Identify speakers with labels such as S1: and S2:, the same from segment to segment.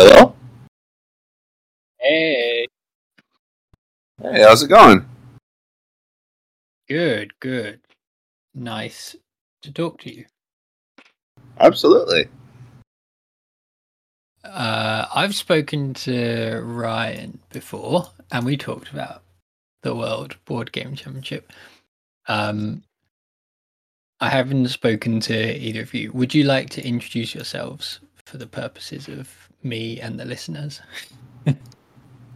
S1: Hello?
S2: Hey,
S1: Hey, how's it going?
S2: good, good. Nice to talk to you.
S1: Absolutely.
S2: Uh, I've spoken to Ryan before, and we talked about the World Board Game Championship. Um, I haven't spoken to either of you. Would you like to introduce yourselves for the purposes of me and the listeners?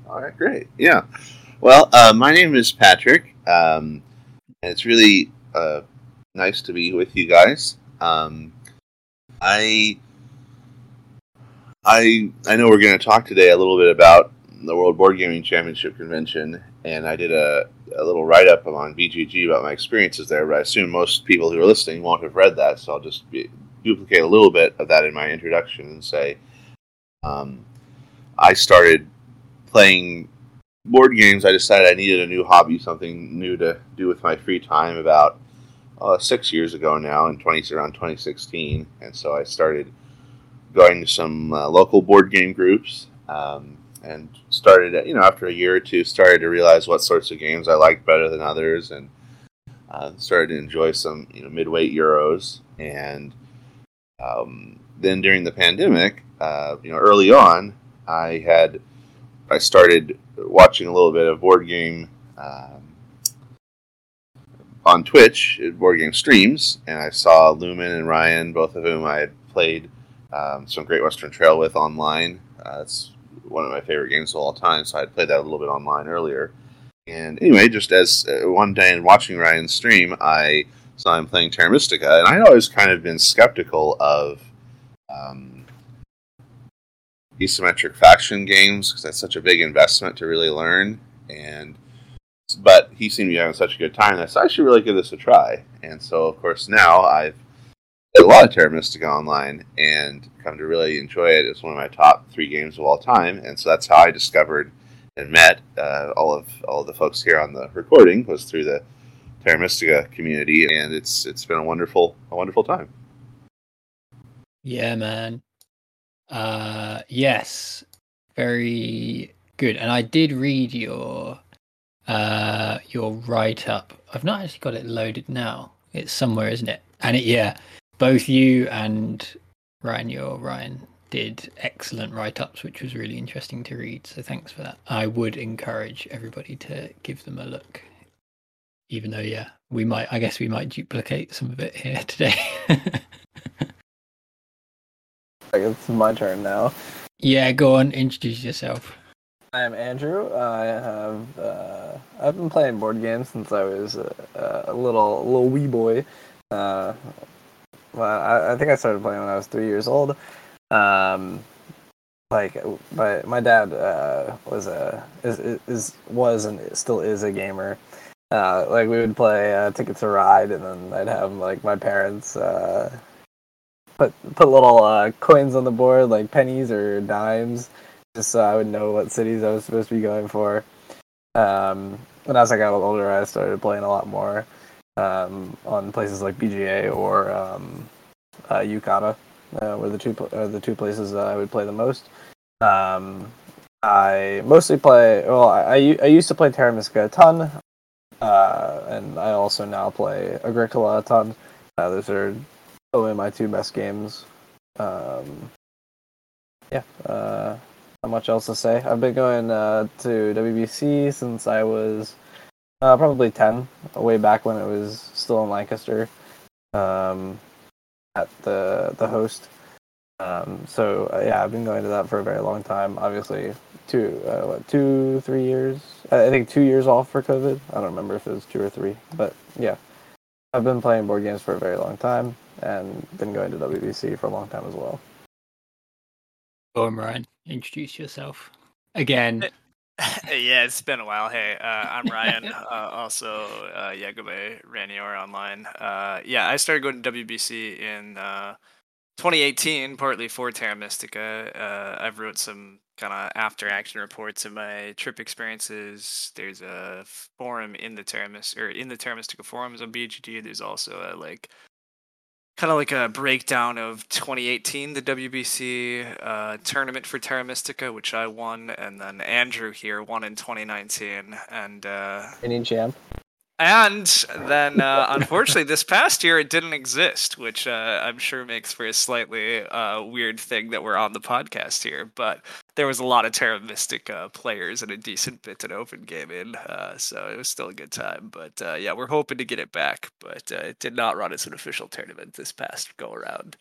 S1: All right, great. Yeah. Well, uh, my name is Patrick. Um, it's really uh, nice to be with you guys. Um, I, I, I know we're going to talk today a little bit about the World Board Gaming Championship convention, and I did a, a little write up on BGG about my experiences there. But I assume most people who are listening won't have read that, so I'll just be, duplicate a little bit of that in my introduction and say, um, I started playing board games, I decided I needed a new hobby, something new to do with my free time about uh, six years ago now, in 20, around 2016. And so I started going to some uh, local board game groups um, and started, you know, after a year or two, started to realize what sorts of games I liked better than others and uh, started to enjoy some, you know, midweight Euros. And um, then during the pandemic, uh, you know, early on, I had I started watching a little bit of board game um, on Twitch, board game streams, and I saw Lumen and Ryan, both of whom I had played um, some Great Western Trail with online. Uh, it's one of my favorite games of all time, so I had played that a little bit online earlier. And anyway, just as uh, one day in watching Ryan's stream, I saw him playing Terra Mystica, and I'd always kind of been skeptical of um, asymmetric faction games because that's such a big investment to really learn. And but he seemed to be having such a good time that I I should really give this a try. And so, of course, now I've played a lot of Terra Mystica online and come to really enjoy it. It's one of my top three games of all time, and so that's how I discovered and met uh, all of all of the folks here on the recording was through the Terra Mystica community, and it's it's been a wonderful a wonderful time.
S2: Yeah, man. Uh, yes, very good. And I did read your uh your write up. I've not actually got it loaded now. It's somewhere, isn't it? And it, yeah, both you and Ryan, your Ryan, did excellent write ups, which was really interesting to read. So thanks for that. I would encourage everybody to give them a look. Even though, yeah, we might. I guess we might duplicate some of it here today.
S3: It's my turn now.
S2: yeah, go on, introduce yourself.
S3: I'm Andrew. I have uh, I've been playing board games since I was a, a little little wee boy. Uh, well, I, I think I started playing when I was three years old. Um, like, my my dad uh, was a is, is was and still is a gamer. Uh, like we would play uh, Ticket to Ride, and then I'd have like my parents uh, put put little uh, coins on the board, like pennies or dimes, just so I would know what cities I was supposed to be going for. Um, and as I got older, I started playing a lot more um, on places like BGA or um, uh, Yucata, uh, were the two uh, the two places I would play the most. Um, I mostly play. Well, I, I used to play Terra Mystica a ton, uh, and I also now play Agricola a ton. Uh, those are probably my two best games. Um, yeah, uh, not much else to say. I've been going uh, to WBC since I was uh, probably 10, way back when it was still in Lancaster um, at the the host. Um, so uh, yeah, I've been going to that for a very long time. Obviously, two, uh, what, two, three years. I think two years off for COVID. I don't remember if it was two or three, but yeah, I've been playing board games for a very long time and been going to WBC for a long time as well.
S2: Go on, Ryan. Introduce yourself again.
S4: yeah, it's been a while. Hey, uh, I'm Ryan, uh, also uh, Yagobe Ranior online. Uh, yeah, I started going to WBC in uh, 2018, partly for Terra Mystica. Uh, I've wrote some kind of after action reports of my trip experiences. There's a forum in the Terra Mys- or in the Terra Mystica forums on BGG. There's also a like kind of like a breakdown of 2018, the WBC uh, tournament for Terra Mystica, which I won, and then Andrew here won in 2019, and uh,
S3: Any champ?
S4: and then uh, unfortunately this past year it didn't exist, which uh, I'm sure makes for a slightly uh, weird thing that we're on the podcast here. But there was a lot of Terra Mystica players and a decent bit in open gaming, uh, so it was still a good time. But uh, yeah, we're hoping to get it back, but uh, it did not run as an official tournament this past go around.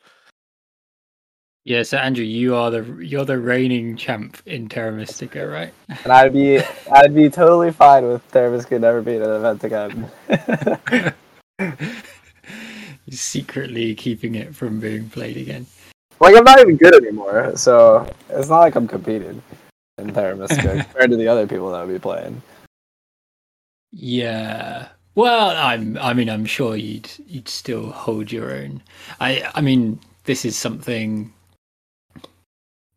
S2: Yeah, so Andrew, you are the you're the reigning champ in Terra Mystica, right?
S3: And I'd be I'd be totally fine with Terra Mystica never being an event again.
S2: Secretly keeping it from being played again.
S3: Like I'm not even good anymore, so it's not like I'm competing in compared to the other people that would be playing.
S2: Yeah. Well, I'm. I mean, I'm sure you'd you'd still hold your own. I. I mean, this is something.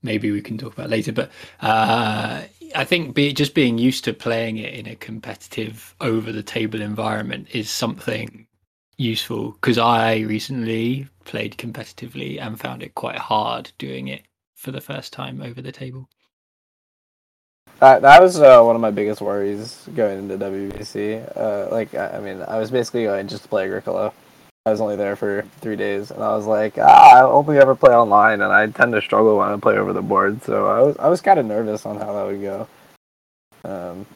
S2: Maybe we can talk about later, but uh, I think be, just being used to playing it in a competitive, over the table environment is something useful. Because I recently played competitively and found it quite hard doing it for the first time over the table.
S3: That that was uh, one of my biggest worries going into WBC. Uh, like I I mean, I was basically going just to play Agricola. I was only there for three days, and I was like, ah, I only ever play online, and I tend to struggle when I play over the board. So I was I was kind of nervous on how that would go. Um,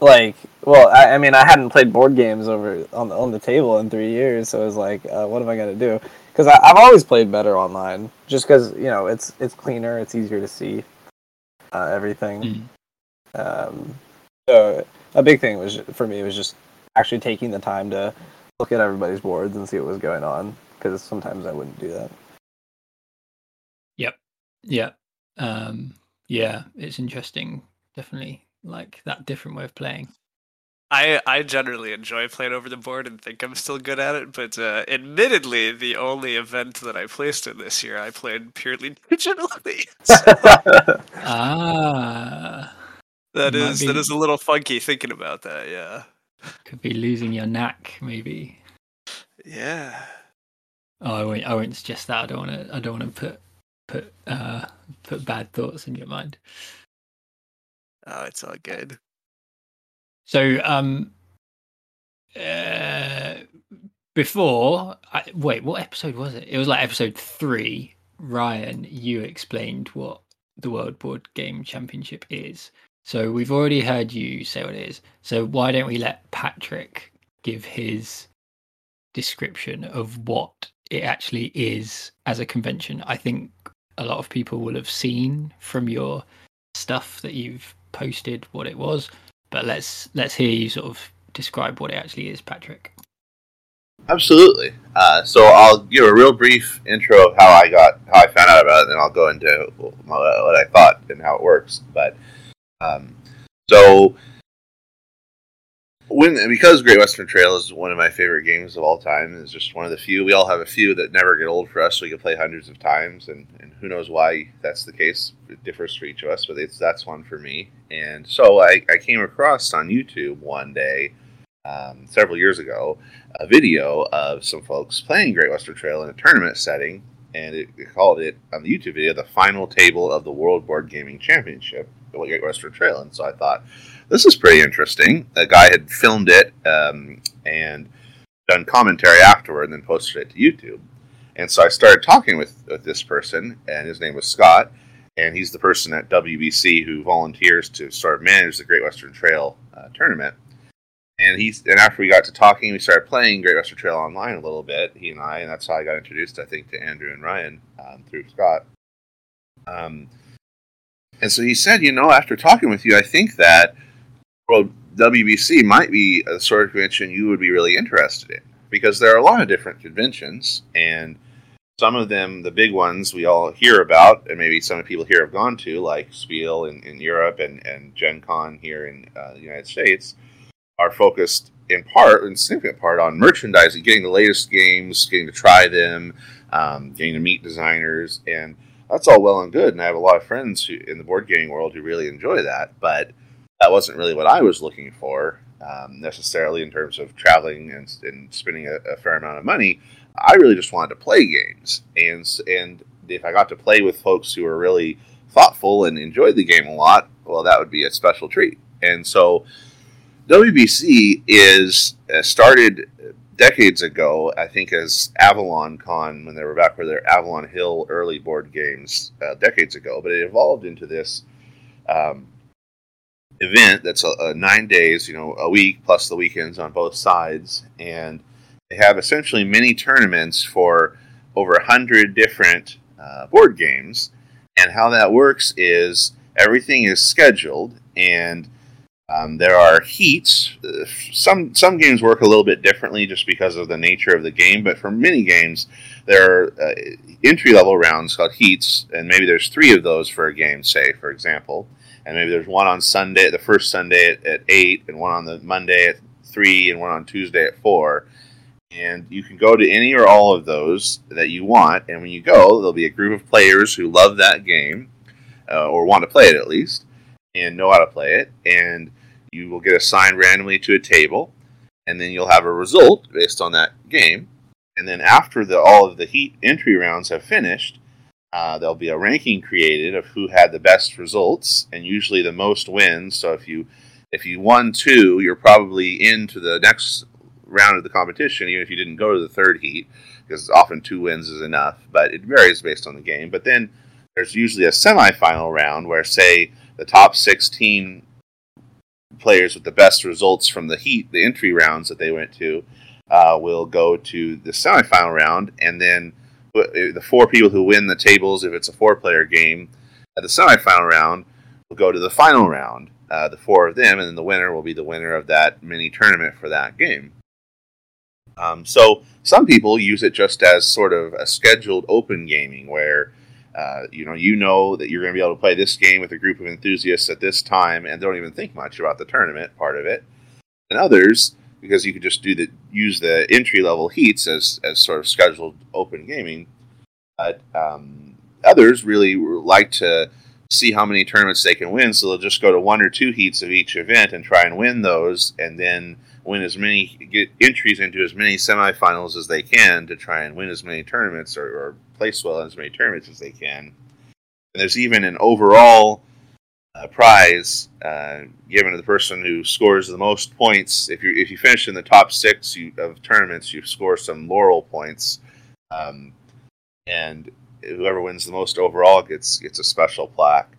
S3: like, well, I, I mean, I hadn't played board games over on the on the table in three years, so I was like, uh, what am I gonna do? Because I've always played better online, just because you know it's it's cleaner, it's easier to see uh, everything.
S2: Mm.
S3: Um, so a big thing was for me was just actually taking the time to look at everybody's boards and see what was going on because sometimes I wouldn't do that.
S2: Yep. yep Um, yeah, it's interesting. Definitely like that different way of playing.
S4: I I generally enjoy playing over the board and think I'm still good at it, but uh, admittedly, the only event that I placed in this year, I played purely digitally. So
S2: Ah,
S4: that
S2: Might
S4: is that
S2: be-
S4: is a little funky thinking about that. Yeah,
S2: could be losing your knack, maybe.
S4: yeah.
S2: Oh, I won't. I won't suggest that. I don't want to. I don't want to put put uh put bad thoughts in your mind.
S4: Oh, it's all good.
S2: So, um, uh, before, I, wait, what episode was it? It was like episode three. Ryan, you explained what the World Board Game Championship is. So we've already heard you say what it is. So why don't we let Patrick give his description of what it actually is as a convention? I think a lot of people will have seen from your stuff that you've posted what it was, but let's let's hear you sort of describe what it actually is, Patrick.
S1: Absolutely. Uh, so I'll give a real brief intro of how I got, how I found out about it, and then I'll go into what I thought and how it works. But um, so when because Great Western Trail is one of my favorite games of all time, it's just one of the few. We all have a few that never get old for us. We can play hundreds of times, and, and who knows why that's the case. It differs for each of us, but it's that's one for me. And so I, I came across on YouTube one day um, several years ago a video of some folks playing Great Western Trail in a tournament setting, and it, it called it on the YouTube video the final table of the World Board Gaming Championship at Great Western Trail. And so I thought, this is pretty interesting. A guy had filmed it um, and done commentary afterward, and then posted it to YouTube. And so I started talking with, with this person, and his name was Scott, and he's the person at WBC who volunteers to sort of manage the Great Western Trail uh, tournament and he's and after we got to talking, we started playing Great Western Trail online a little bit. He and I, and that's how I got introduced, I think, to Andrew and Ryan um, through Scott. Um, and so he said, you know, after talking with you, I think that well, WBC might be a sort of convention you would be really interested in because there are a lot of different conventions, and some of them, the big ones we all hear about, and maybe some people here have gone to, like Spiel in, in Europe and, and Gen Con here in uh, the United States are focused in part, in significant part, on merchandising, getting the latest games, getting to try them, um, getting to meet designers, and that's all well and good. And I have a lot of friends who, in the board gaming world who really enjoy that, but that wasn't really what I was looking for um, necessarily in terms of traveling and, and spending a, a fair amount of money. I really just wanted to play games, and and if I got to play with folks who were really thoughtful and enjoyed the game a lot, well, that would be a special treat. And so, WBC is uh, started decades ago, I think, as Avalon Con when they were back where their Avalon Hill early board games uh, decades ago, but it evolved into this um, event that's a, a nine days, you know, a week plus the weekends on both sides, and they have essentially mini tournaments for over a hundred different uh, board games. And how that works is everything is scheduled, and um, there are heats. Uh, some some games work a little bit differently just because of the nature of the game, but for many games, there are uh, entry level rounds called heats, and maybe there's three of those for a game, say for example, and maybe there's one on Sunday, the first Sunday at, at eight, and one on the Monday at three, and one on Tuesday at four and you can go to any or all of those that you want. And when you go, there'll be a group of players who love that game uh, or want to play it at least and know how to play it. And you will get assigned randomly to a table, and then you'll have a result based on that game. And then after the, all of the heat entry rounds have finished, uh, there'll be a ranking created of who had the best results, and usually the most wins. So if you if you won two, you're probably into the next round of the competition, even if you didn't go to the third heat, because often two wins is enough. But it varies based on the game. But then there's usually a semifinal round where, say, the top 16 players with the best results from the heat, the entry rounds that they went to, uh, will go to the semifinal round, and then the four people who win the tables, if it's a four-player game, at the semifinal round, will go to the final round. Uh, the four of them, and then the winner will be the winner of that mini tournament for that game. Um, so some people use it just as sort of a scheduled open gaming where uh, you know you know that you're going to be able to play this game with a group of enthusiasts at this time and don't even think much about the tournament part of it. And others because you could just do the use the entry level heats as as sort of scheduled open gaming. But um, others really like to see how many tournaments they can win, so they'll just go to one or two heats of each event and try and win those, and then win as many get entries into as many semifinals as they can to try and win as many tournaments or, or place well in as many tournaments as they can. And there's even an overall uh, prize uh, given to the person who scores the most points. If you if you finish in the top six you, of tournaments, you score some laurel points, um, and whoever wins the most overall gets gets a special plaque.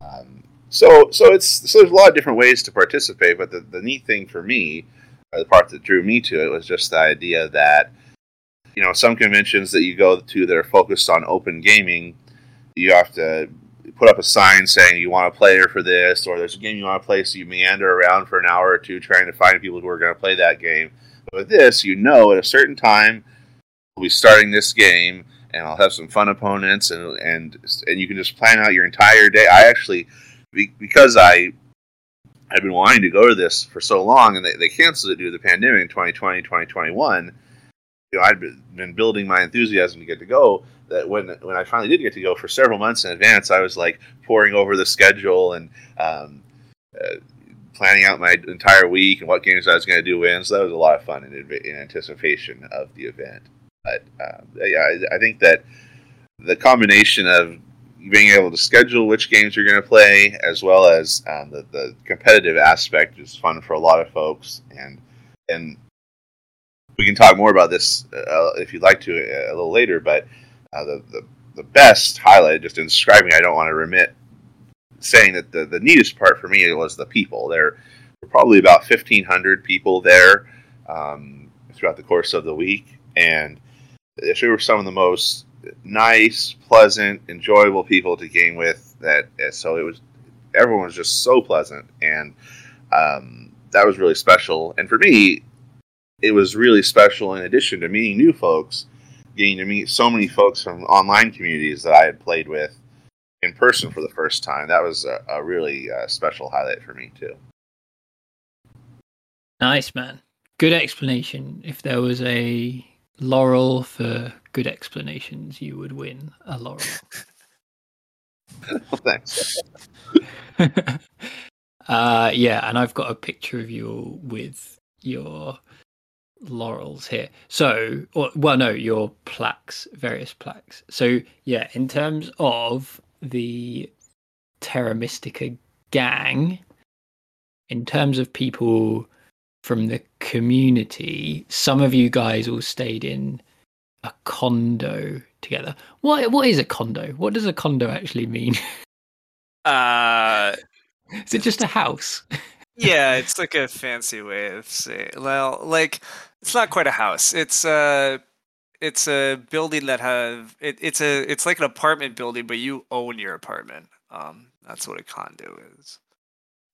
S1: Um, so so it's so there's a lot of different ways to participate, but the, the neat thing for me the part that drew me to it was just the idea that you know some conventions that you go to that are focused on open gaming you have to put up a sign saying you want a player for this or there's a game you want to play so you meander around for an hour or two trying to find people who are going to play that game but with this you know at a certain time we'll be starting this game and i'll have some fun opponents and and and you can just plan out your entire day i actually because i I've been wanting to go to this for so long, and they, they canceled it due to the pandemic in 2020, 2021. You know, I'd been building my enthusiasm to get to go. That when when I finally did get to go for several months in advance, I was like poring over the schedule and um, uh, planning out my entire week and what games I was going to do when. So that was a lot of fun in, in anticipation of the event. But uh, yeah, I, I think that the combination of being able to schedule which games you're going to play, as well as um, the, the competitive aspect, is fun for a lot of folks. And and we can talk more about this uh, if you'd like to uh, a little later. But uh, the, the the best highlight, just in describing, I don't want to remit saying that the, the neatest part for me was the people. There were probably about 1,500 people there um, throughout the course of the week, and they were some of the most nice, pleasant, enjoyable people to game with. That so it was everyone was just so pleasant, and um, that was really special. And for me, it was really special. In addition to meeting new folks, getting to meet so many folks from online communities that I had played with in person for the first time. That was a, a really uh, special highlight for me too.
S2: Nice man. Good explanation. If there was a laurel for good explanations, you would win a laurel.
S1: well, thanks.
S2: uh, yeah, and I've got a picture of you with your laurels here. So, or, well, no, your plaques, various plaques. So, yeah, in terms of the Terra Mystica gang, in terms of people from the community, some of you guys all stayed in a condo together. What what is a condo? What does a condo actually mean?
S4: Uh,
S2: is it just a house?
S4: yeah, it's like a fancy way of saying. Well, like it's not quite a house. It's a it's a building that have it, it's a it's like an apartment building, but you own your apartment. Um, that's what a condo is.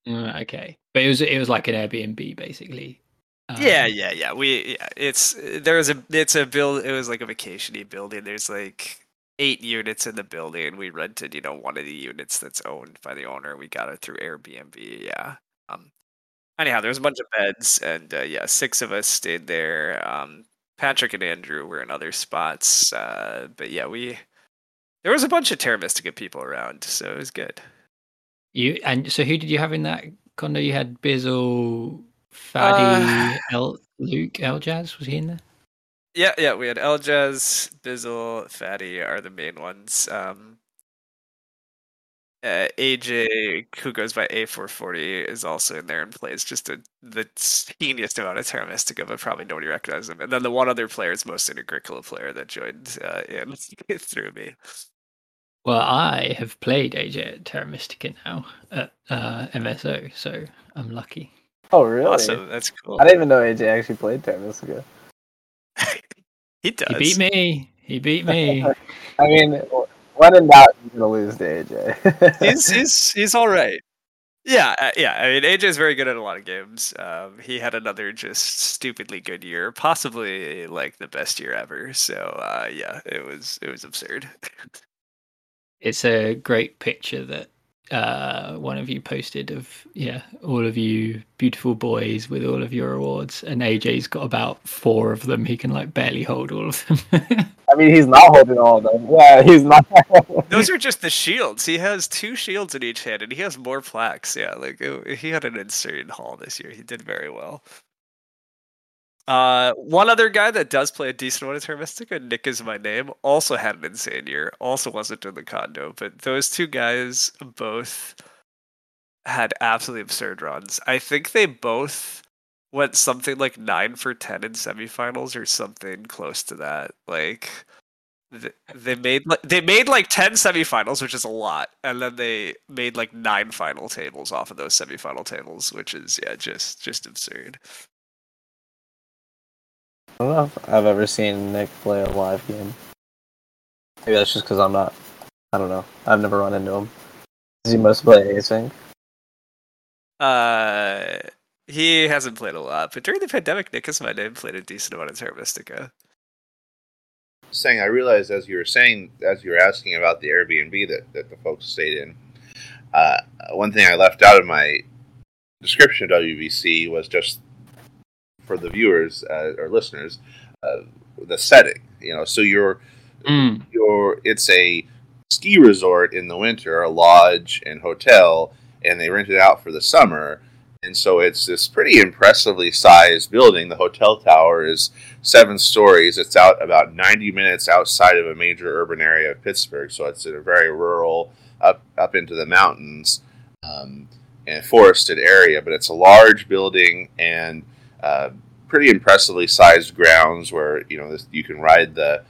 S2: Uh, okay, but it was it was like an Airbnb basically.
S4: Um, yeah, yeah, yeah. We yeah, it's there's a it's a build. It was like a vacationy building. There's like eight units in the building. We rented, you know, one of the units that's owned by the owner. We got it through Airbnb. Yeah. Um. Anyhow, there was a bunch of beds, and uh, yeah, six of us stayed there. Um, Patrick and Andrew were in other spots, uh, but yeah, we there was a bunch of Terra Mystica people around, so it was good.
S2: You and so who did you have in that condo? You had Bizzle, Faddy, uh, El, Luke, Eljaz. Was he in there?
S4: Yeah, yeah, we had Eljaz, Bizzle, Fatty are the main ones. Um, uh, AJ, who goes by A440, is also in there and plays just a, the teeniest amount of Terra Mystica, but probably nobody recognizes him. And then the one other player is most an Agricola player that joined uh, in through me.
S2: Well, I have played AJ at Terra Mystica now at uh, MSO, so I'm lucky.
S3: Oh, really?
S4: Awesome. That's cool.
S3: I didn't even know AJ actually played Terra Mystica.
S4: he does.
S2: He beat me. He beat me.
S3: I mean, when in doubt, you're gonna lose to AJ.
S4: he's he's he's all right. Yeah, uh, yeah. I mean, AJ is very good at a lot of games. Um, he had another just stupidly good year, possibly like the best year ever. So uh, yeah, it was it was absurd.
S2: it's a great picture that uh, one of you posted of yeah all of you beautiful boys with all of your awards and aj's got about four of them he can like barely hold all of them
S3: i mean he's not holding all of them. Yeah he's not.
S4: Those are just the shields. He has two shields in each hand and he has more plaques. Yeah like it, he had an insane haul this year. He did very well. Uh, one other guy that does play a decent one in Terra Mystica, Nick is my name, also had an insane year. Also wasn't in the condo, but those two guys both had absolutely absurd runs. I think they both went something like nine for ten in semifinals or something close to that. Like they made like they made like 10 semifinals which is a lot and then they made like nine final tables off of those semifinal tables which is yeah just just absurd
S3: I don't know if I've ever seen Nick play a live game. Maybe that's just because I'm not. I don't know. I've never run into him. Does he mostly play async?
S4: Uh, he hasn't played a lot, but during the pandemic, Nick has my name played a decent amount of Terra Mystica.
S1: Saying, I realized as you were saying, as you were asking about the Airbnb that, that the folks stayed in, uh, one thing I left out of my description of WBC was just for the viewers uh, or listeners uh, the setting. You know, so you're mm. you're it's a ski resort in the winter, a lodge and hotel, and they rent it out for the summer. And so it's this pretty impressively sized building. The hotel tower is seven stories. It's out about 90 minutes outside of a major urban area of Pittsburgh. So it's in a very rural, up up into the mountains um, and forested area. But it's a large building, and uh, pretty impressively sized grounds where you know this, you can ride the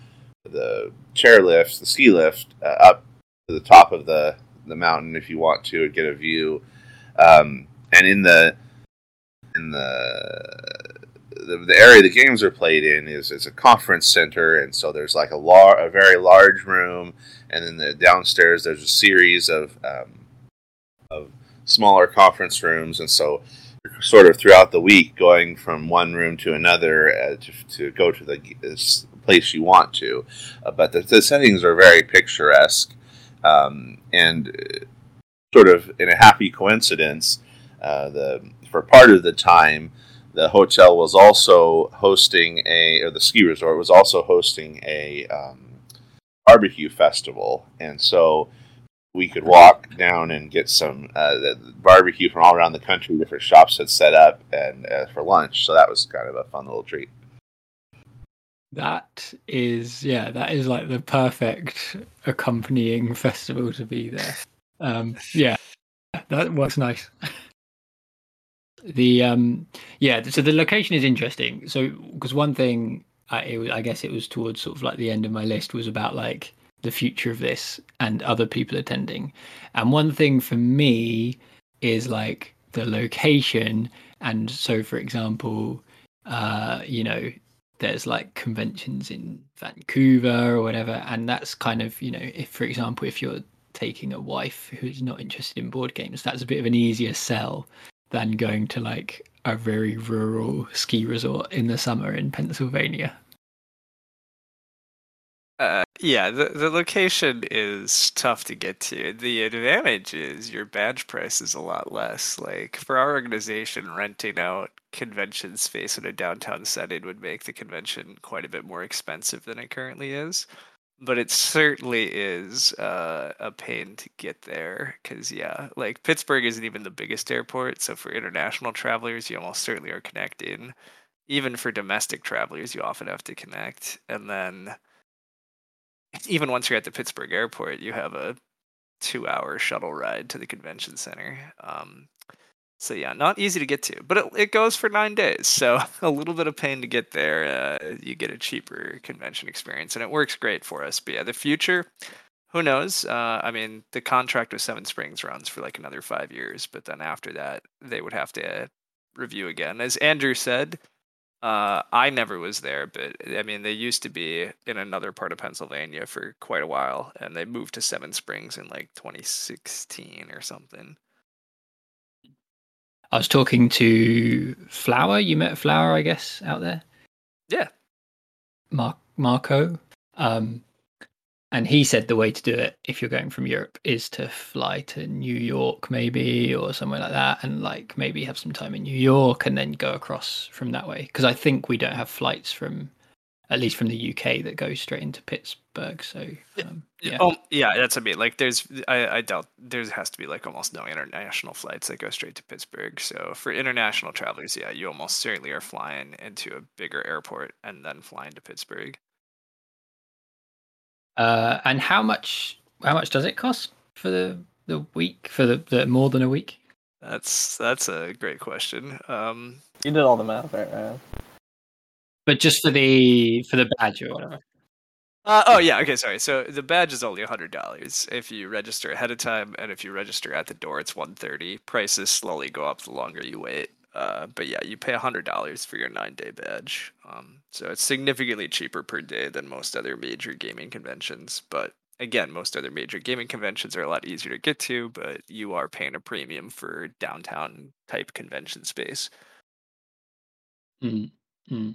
S1: the chairlift, the ski lift uh, up to the top of the the mountain if you want to and get a view. Um, and in the in the, the, the area the games are played in is is a conference center, and so there's like a lar- a very large room, and then the downstairs there's a series of um, of smaller conference rooms, and so sort of throughout the week going from one room to another uh, to, to, go to the place you want to. Uh, but the, the, settings are very picturesque um, and uh, sort of in a happy coincidence, uh, the for part of the time, the hotel was also hosting a, or the ski resort was also hosting a um, barbecue festival, and so we could walk down and get some uh, barbecue from all around the country. Different shops had set up and uh, for lunch, so that was kind of a fun little treat.
S2: That is, yeah, that is like the perfect accompanying festival to be there. Um, yeah, that works nice. the um, yeah, so the location is interesting. So because one thing, I, it was, I guess it was towards sort of like the end of my list was about like the future of this and other people attending. And one thing for me is like the location. And so, for example, uh, you know, there's like conventions in Vancouver or whatever, and that's kind of you know, if for example, if you're taking a wife who's not interested in board games, that's a bit of an easier sell than going to like a very rural ski resort in the summer in Pennsylvania.
S4: Uh, yeah, the the location is tough to get to. The advantage is your badge price is a lot less. Like for our organization, renting out convention space in a downtown setting would make the convention quite a bit more expensive than it currently is. But it certainly is uh, a pain to get there because, yeah, like Pittsburgh isn't even the biggest airport. So for international travelers, you almost certainly are connecting. Even for domestic travelers, you often have to connect. And then even once you're at the Pittsburgh airport, you have a two hour shuttle ride to the convention center. Um, so yeah, not easy to get to, but it, it goes for nine days. So a little bit of pain to get there. Uh, you get a cheaper convention experience, and it works great for us. But yeah, the future, who knows? Uh, I mean, the contract with Seven Springs runs for like another five years, but then after that, they would have to review again. As Andrew said, uh, I never was there, but I mean, they used to be in another part of Pennsylvania for quite a while, and they moved to Seven Springs in like 2016 or something.
S2: I was talking to Flower. You met Flower, I guess, out there.
S4: Yeah.
S2: Mark Marco. Um, and he said the way to do it if you're going from Europe is to fly to New York, maybe, or somewhere like that, and like maybe have some time in New York and then go across from that way. Because I think we don't have flights from at least from the UK that goes straight into Pittsburgh. So um,
S4: yeah, oh, yeah, that's a bit like there's I, I doubt there has to be like almost no international flights that go straight to Pittsburgh. So for international travelers, yeah, you almost certainly are flying into a bigger airport and then flying to Pittsburgh.
S2: Uh, and how much how much does it cost for the the week for the, the more than a week?
S4: That's that's a great question. Um,
S3: you did all the math, right? Man?
S2: But just for the for the badge or whatever.
S4: Uh, oh yeah, okay, sorry. So the badge is only hundred dollars if you register ahead of time, and if you register at the door, it's one thirty. Prices slowly go up the longer you wait. Uh, but yeah, you pay hundred dollars for your nine day badge. Um, so it's significantly cheaper per day than most other major gaming conventions. But again, most other major gaming conventions are a lot easier to get to, but you are paying a premium for downtown type convention space.
S2: Mm-hmm.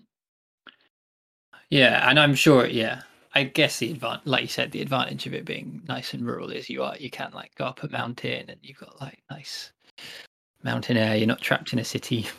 S2: Yeah, and I'm sure. Yeah, I guess the advantage, like you said, the advantage of it being nice and rural is you are you can like go up a mountain and you've got like nice mountain air. You're not trapped in a city.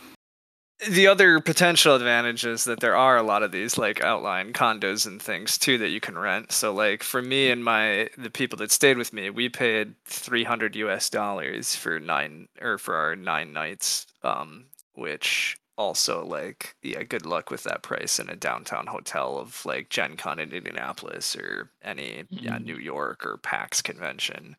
S4: The other potential advantage is that there are a lot of these like outlying condos and things too that you can rent. So like for me and my the people that stayed with me, we paid 300 US dollars for nine or for our nine nights um which also like yeah good luck with that price in a downtown hotel of like gen con in indianapolis or any mm-hmm. yeah new york or pax convention.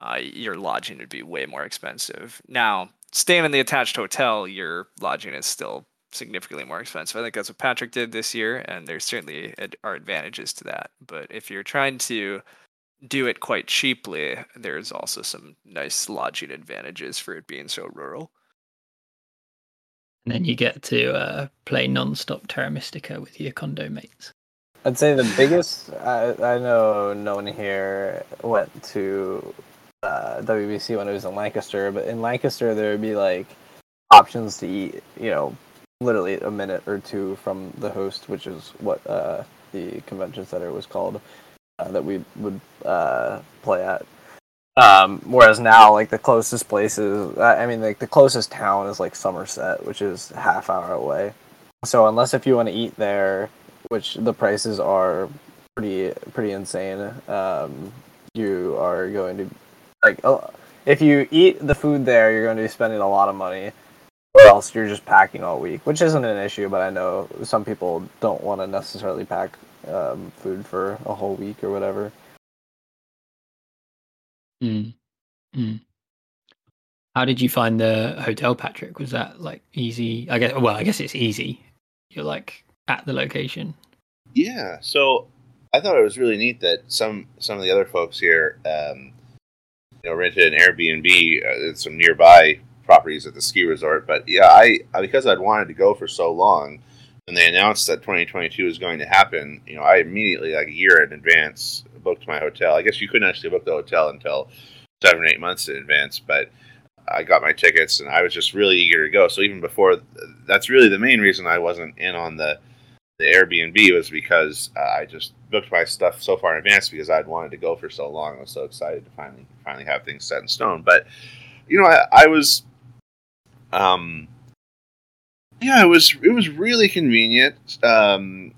S4: Uh, your lodging would be way more expensive. Now staying in the attached hotel your lodging is still significantly more expensive. I think that's what patrick did this year and there certainly are advantages to that. But if you're trying to do it quite cheaply there's also some nice lodging advantages for it being so rural
S2: and then you get to uh, play non-stop Terra Mystica with your condo mates.
S3: I'd say the biggest. I, I know no one here went to uh, WBC when it was in Lancaster, but in Lancaster there would be like options to eat. You know, literally a minute or two from the host, which is what uh, the convention center was called. Uh, that we would uh, play at. Um, whereas now, like the closest places, I mean, like the closest town is like Somerset, which is half hour away. So unless if you want to eat there, which the prices are pretty pretty insane, um, you are going to like if you eat the food there, you're going to be spending a lot of money. or else you're just packing all week, which isn't an issue. But I know some people don't want to necessarily pack um, food for a whole week or whatever.
S2: Mm. Mm. How did you find the hotel, Patrick? Was that like easy? I guess. Well, I guess it's easy. You're like at the location.
S1: Yeah. So I thought it was really neat that some some of the other folks here, um, you know, rented an Airbnb uh, at some nearby properties at the ski resort. But yeah, I because I'd wanted to go for so long, and they announced that 2022 was going to happen. You know, I immediately, like a year in advance, booked my hotel. I guess you couldn't actually book the hotel until seven or eight months in advance, but I got my tickets and I was just really eager to go. So even before, that's really the main reason I wasn't in on the the Airbnb was because uh, I just booked my stuff so far in advance because I'd wanted to go for so long. I was so excited to finally finally have things set in stone. But you know, I, I was, um, yeah, it was it was really convenient um,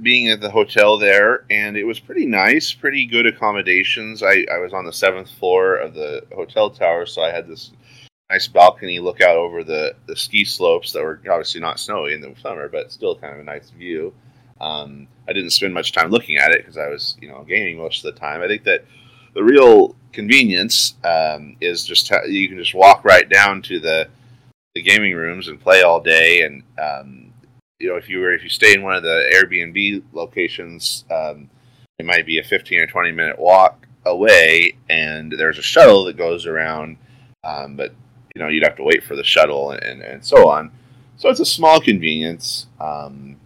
S1: being at the hotel there, and it was pretty nice, pretty good accommodations. I, I was on the seventh floor of the hotel tower, so I had this nice balcony look out over the, the ski slopes that were obviously not snowy in the summer, but still kind of a nice view. Um, I didn't spend much time looking at it because I was, you know, gaming most of the time. I think that the real convenience um, is just you can just walk right down to the the gaming rooms and play all day. And um, you know, if you were if you stay in one of the Airbnb locations, um, it might be a fifteen or twenty minute walk away, and there's a shuttle that goes around. Um, but you know you'd have to wait for the shuttle and, and, so on. So it's a small convenience. Um,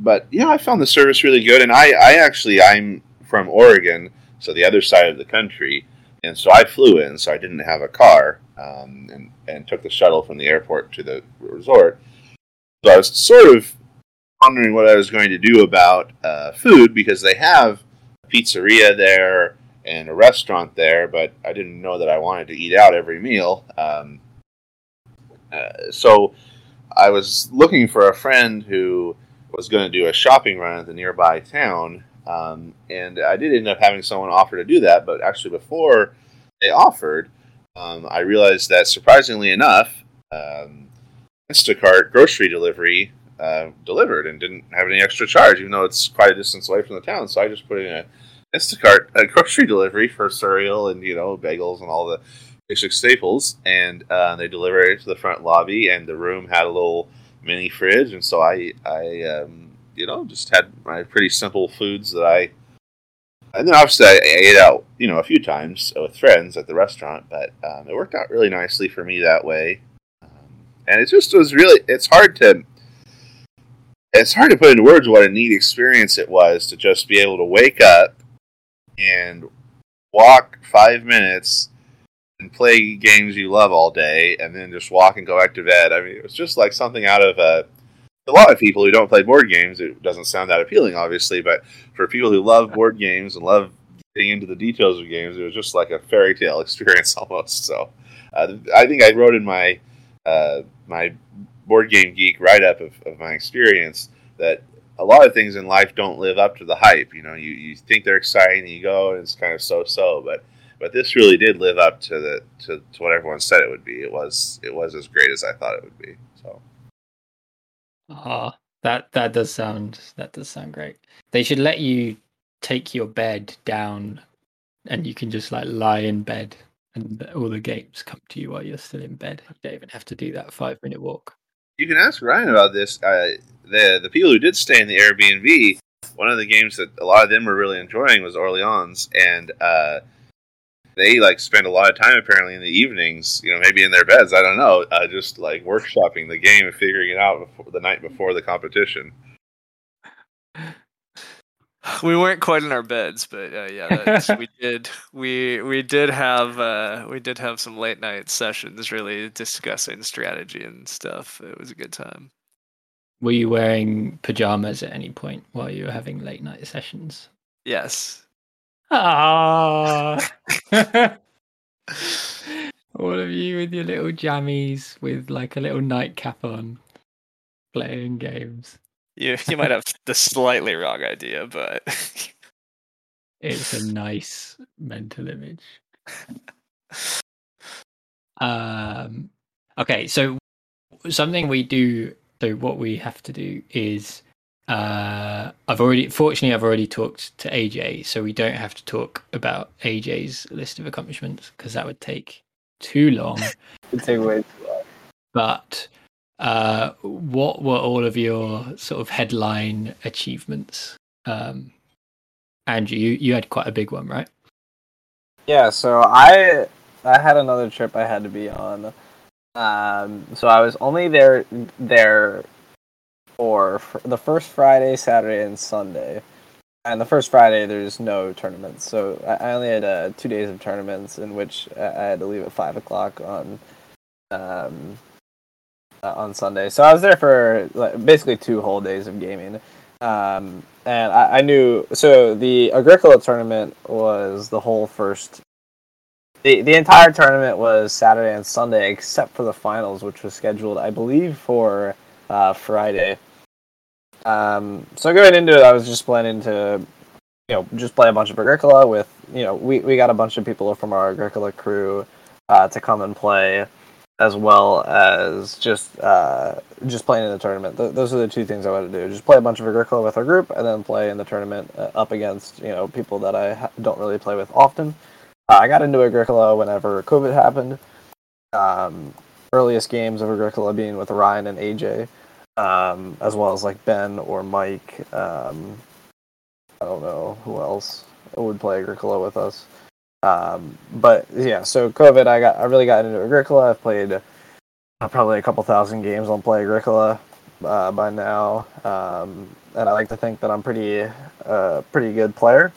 S1: but yeah, I found the service really good, and I, I actually I'm from Oregon, so the other side of the country, and so I flew in, so I didn't have a car, um, and and took the shuttle from the airport to the resort. So I was sort of wondering what I was going to do about uh, food because they have a pizzeria there and a restaurant there, but I didn't know that I wanted to eat out every meal. Um, uh, so I was looking for a friend who was going to do a shopping run at the nearby town, um, and I did end up having someone offer to do that. But actually, before they offered, um, I realized that surprisingly enough, um, Instacart grocery delivery uh, delivered and didn't have any extra charge, even though it's quite a distance away from the town. So I just put in a Instacart a grocery delivery for cereal and you know bagels and all the basic staples, and uh, they delivered it to the front lobby, and the room had a little mini fridge, and so I I um, you know just had my pretty simple foods that I. And then obviously I ate out, you know, a few times with friends at the restaurant, but um, it worked out really nicely for me that way. And it just was really, it's hard to, it's hard to put into words what a neat experience it was to just be able to wake up and walk five minutes and play games you love all day, and then just walk and go back to bed. I mean, it was just like something out of a. A lot of people who don't play board games, it doesn't sound that appealing, obviously, but for people who love board games and love getting into the details of games, it was just like a fairy tale experience almost. So, uh, I think I wrote in my uh, my board game geek write up of, of my experience that a lot of things in life don't live up to the hype. You know, you, you think they're exciting, you go, and it's kind of so so. But but this really did live up to the to, to what everyone said it would be. It was it was as great as I thought it would be. So.
S2: Ah, that that does sound that does sound great. They should let you take your bed down, and you can just like lie in bed, and all the games come to you while you're still in bed. You don't even have to do that five minute walk.
S1: You can ask Ryan about this. Uh, the the people who did stay in the Airbnb, one of the games that a lot of them were really enjoying was Orleans, and uh, they like spend a lot of time apparently in the evenings, you know, maybe in their beds. I don't know, uh, just like workshopping the game and figuring it out before, the night before the competition.
S4: We weren't quite in our beds, but uh, yeah, we did. We we did have uh, we did have some late night sessions, really discussing strategy and stuff. It was a good time.
S2: Were you wearing pajamas at any point while you were having late night sessions?
S4: Yes.
S2: Ah. All of you with your little jammies with like a little nightcap on, playing games.
S4: You you might have the slightly wrong idea, but
S2: it's a nice mental image. Um, Okay, so something we do. So what we have to do is, uh, I've already, fortunately, I've already talked to AJ, so we don't have to talk about AJ's list of accomplishments because that would take too long.
S3: It'd take way too long.
S2: But uh, what were all of your sort of headline achievements? Um, Andrew, you, you had quite a big one, right?
S3: Yeah, so I I had another trip I had to be on. Um, so I was only there there for, the first Friday, Saturday, and Sunday. And the first Friday, there's no tournaments, so I only had uh, two days of tournaments in which I had to leave at five o'clock on um, on Sunday. So I was there for like, basically two whole days of gaming. Um, and I, I knew so the Agricola tournament was the whole first. The, the entire tournament was Saturday and Sunday, except for the finals, which was scheduled, I believe, for uh, Friday. Um, so going into it, I was just planning to, you know, just play a bunch of Agricola with, you know, we, we got a bunch of people from our Agricola crew uh, to come and play as well as just uh, just playing in the tournament. Th- those are the two things I want to do: just play a bunch of Agricola with our group, and then play in the tournament uh, up against you know people that I ha- don't really play with often. Uh, I got into Agricola whenever COVID happened. Um, earliest games of Agricola being with Ryan and AJ, um, as well as like Ben or Mike. Um, I don't know who else would play Agricola with us. Um, but yeah, so COVID, I got I really got into Agricola. I've played uh, probably a couple thousand games on Play Agricola uh, by now, um, and I like to think that I'm pretty uh, pretty good player.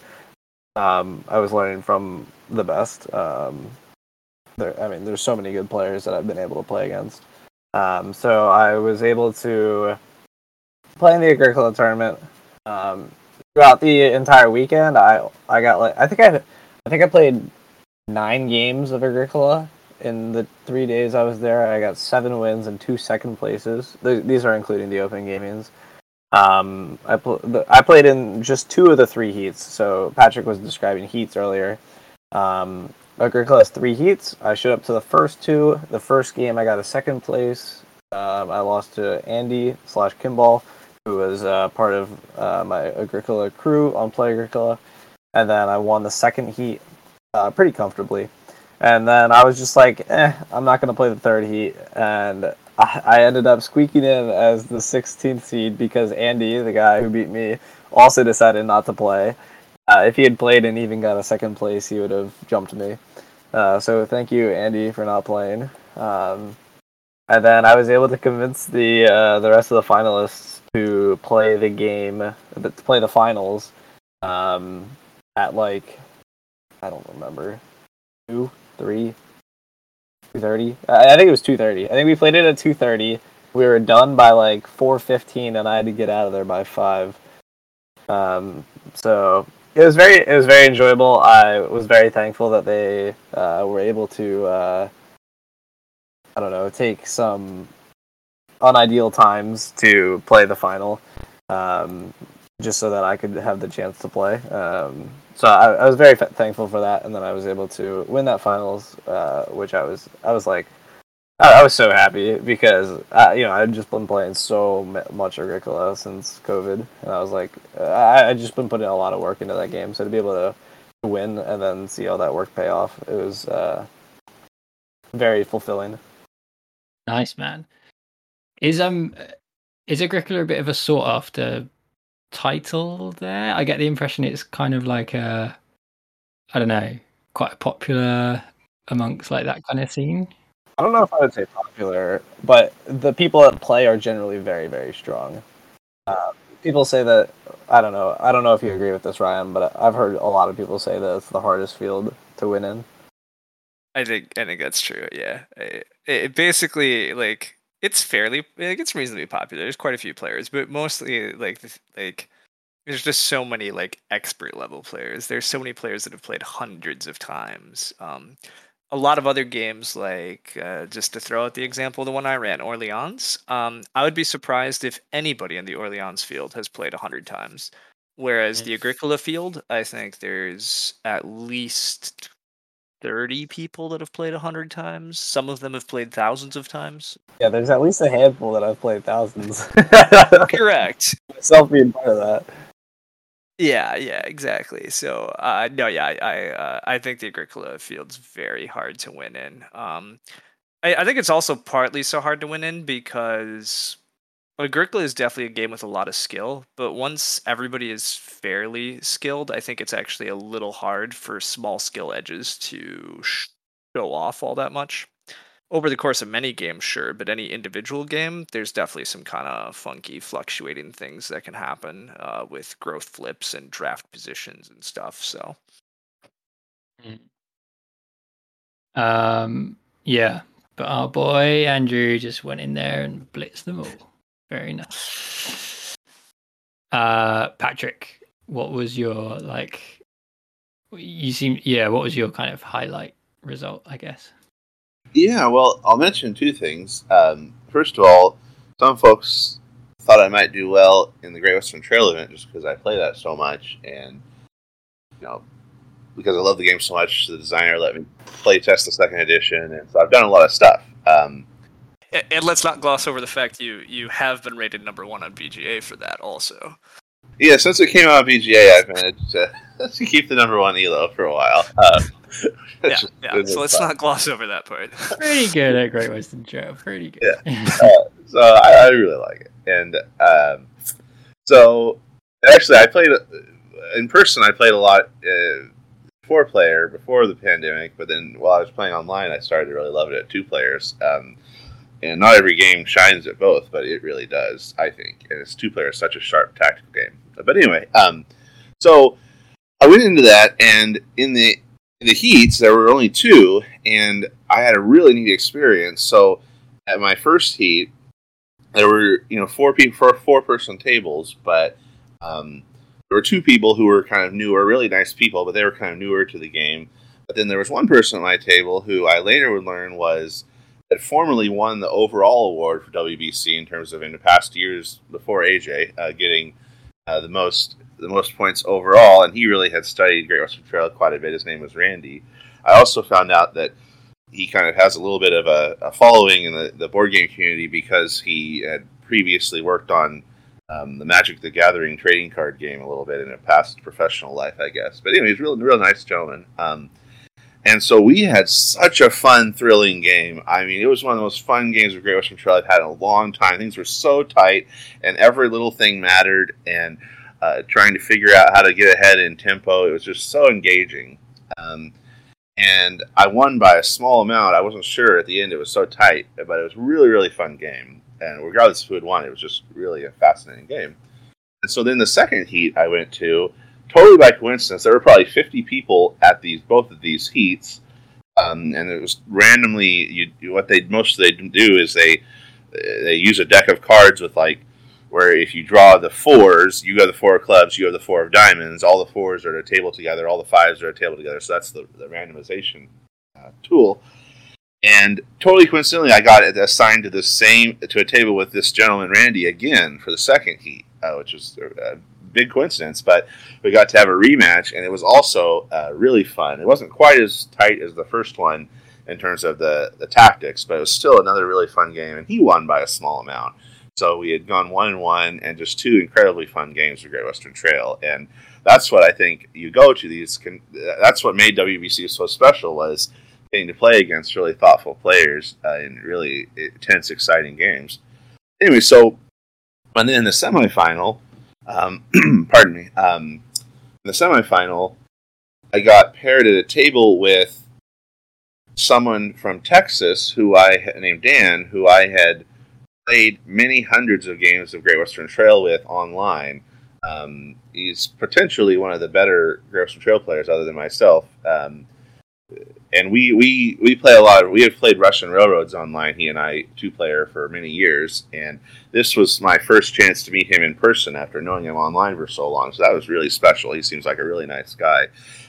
S3: Um, I was learning from the best. Um, there, I mean, there's so many good players that I've been able to play against. Um, so I was able to play in the Agricola tournament. Um, throughout the entire weekend, I I got like I think I I think I played nine games of Agricola in the three days I was there. I got seven wins and two second places. Th- these are including the open gamings. Um, I pl- I played in just two of the three heats. So Patrick was describing heats earlier. Um, Agricola has three heats. I showed up to the first two. The first game I got a second place. Um, I lost to Andy slash Kimball, who was uh, part of uh, my Agricola crew on Play Agricola and then I won the second heat uh, pretty comfortably. And then I was just like, eh, I'm not going to play the third heat. And I, I ended up squeaking in as the 16th seed because Andy, the guy who beat me, also decided not to play. Uh, if he had played and even got a second place, he would have jumped me. Uh, so thank you, Andy, for not playing. Um, and then I was able to convince the uh, the rest of the finalists to play the game, to play the finals. Um, at like I don't remember two, three, two thirty. I, think it was two thirty. I think we played it at two thirty. We were done by like four fifteen, and I had to get out of there by five. Um, so it was very it was very enjoyable. I was very thankful that they uh, were able to uh, I don't know take some unideal times to play the final. Um, just so that I could have the chance to play. Um, so I, I, was very thankful for that, and then I was able to win that finals, uh, which I was I was like I, I was so happy because uh, you know I'd just been playing so much Agricola since COVID, and I was like I I just been putting a lot of work into that game, so to be able to win and then see all that work pay off, it was uh, very fulfilling.
S2: Nice man. Is um is Agricola a bit of a sought after title there. I get the impression it's kind of like a, I don't know, quite popular amongst like that kind of scene.
S3: I don't know if I would say popular, but the people that play are generally very, very strong. Uh, people say that I don't know. I don't know if you agree with this, Ryan, but I've heard a lot of people say that it's the hardest field to win in.
S4: I think I think that's true. Yeah, it, it basically like it's fairly like it's reasonably popular. There's quite a few players, but mostly like like there's just so many like expert level players. There's so many players that have played hundreds of times. Um, a lot of other games, like uh, just to throw out the example, the one I ran, Orleans. Um, I would be surprised if anybody in the Orleans field has played hundred times. Whereas the Agricola field, I think there's at least 30 people that have played 100 times. Some of them have played thousands of times.
S3: Yeah, there's at least a handful that I've played thousands.
S4: Correct.
S3: Myself being part of that.
S4: Yeah, yeah, exactly. So, uh, no, yeah, I, I, uh, I think the Agricola field's very hard to win in. Um, I, I think it's also partly so hard to win in because Agricola is definitely a game with a lot of skill, but once everybody is fairly skilled, I think it's actually a little hard for small skill edges to show off all that much. Over the course of many games, sure, but any individual game, there's definitely some kind of funky, fluctuating things that can happen uh, with growth flips and draft positions and stuff. So,
S2: Um, yeah, but our boy Andrew just went in there and blitzed them all. Very nice. Uh, Patrick, what was your like? You seem yeah. What was your kind of highlight result? I guess.
S1: Yeah, well, I'll mention two things. Um, first of all, some folks thought I might do well in the Great Western Trail event just because I play that so much, and you know, because I love the game so much, the designer let me play test the second edition, and so I've done a lot of stuff. Um,
S4: and, and let's not gloss over the fact you you have been rated number one on BGA for that also.
S1: yeah, since it came out on BGA, I've managed to, to keep the number one elo for a while. Uh,
S4: Yeah,
S1: it's
S4: yeah. So let's
S1: fun.
S4: not gloss over that part.
S2: Pretty good at Great Western Trail. Pretty good. Yeah.
S1: so I, I really like it. And um, so actually, I played uh, in person. I played a lot uh, four player before the pandemic, but then while I was playing online, I started to really love it at two players. Um, and not every game shines at both, but it really does, I think. And it's two players, such a sharp tactical game. But anyway, um, so I went into that, and in the in the heats, there were only two, and I had a really neat experience. So at my first heat, there were you know four people for four person tables, but um, there were two people who were kind of newer, really nice people, but they were kind of newer to the game. But then there was one person at my table who I later would learn was had formerly won the overall award for WBC in terms of in the past years before AJ uh, getting uh, the most the most points overall, and he really had studied Great Western Trail quite a bit. His name was Randy. I also found out that he kind of has a little bit of a, a following in the, the board game community because he had previously worked on um, the Magic the Gathering trading card game a little bit in a past professional life, I guess. But anyway, he's a real, real nice gentleman. Um, and so we had such a fun, thrilling game. I mean, it was one of the most fun games of Great Western Trail I've had in a long time. Things were so tight, and every little thing mattered. And uh, trying to figure out how to get ahead in tempo, it was just so engaging. Um, and I won by a small amount. I wasn't sure at the end; it was so tight, but it was really, really fun game. And regardless of who had won, it was just really a fascinating game. And so then the second heat I went to, totally by coincidence, there were probably 50 people at these both of these heats, um, and it was randomly. You what they most they do is they they use a deck of cards with like where if you draw the fours, you have the four of clubs, you have the four of diamonds. All the fours are at a table together, all the fives are at a table together. So that's the, the randomization uh, tool. And totally coincidentally, I got assigned to the same to a table with this gentleman Randy again for the second heat, uh, which was a big coincidence. But we got to have a rematch, and it was also uh, really fun. It wasn't quite as tight as the first one in terms of the the tactics, but it was still another really fun game. And he won by a small amount. So we had gone one and one, and just two incredibly fun games for Great Western Trail, and that's what I think you go to these. Can, that's what made WBC so special was getting to play against really thoughtful players uh, in really intense, exciting games. Anyway, so and then in the semifinal, um, pardon me, um, in the semifinal, I got paired at a table with someone from Texas who I named Dan, who I had played many hundreds of games of Great Western Trail with online. Um, he's potentially one of the better Great Western Trail players, other than myself. Um, and we, we we play a lot. Of, we have played Russian Railroads online. He and I, two player, for many years. And this was my first chance to meet him in person after knowing him online for so long. So that was really special. He seems like a really nice guy.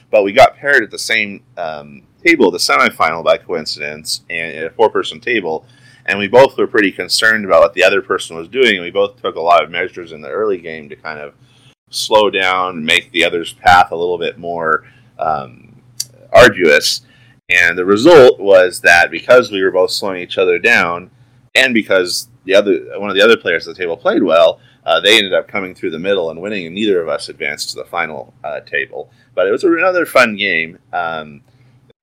S1: But we got paired at the same um, table, the semifinal by coincidence, and at a four-person table and we both were pretty concerned about what the other person was doing. And we both took a lot of measures in the early game to kind of slow down make the other's path a little bit more um, arduous. And the result was that because we were both slowing each other down, and because the other one of the other players at the table played well, uh, they ended up coming through the middle and winning, and neither of us advanced to the final uh, table. But it was another fun game, um,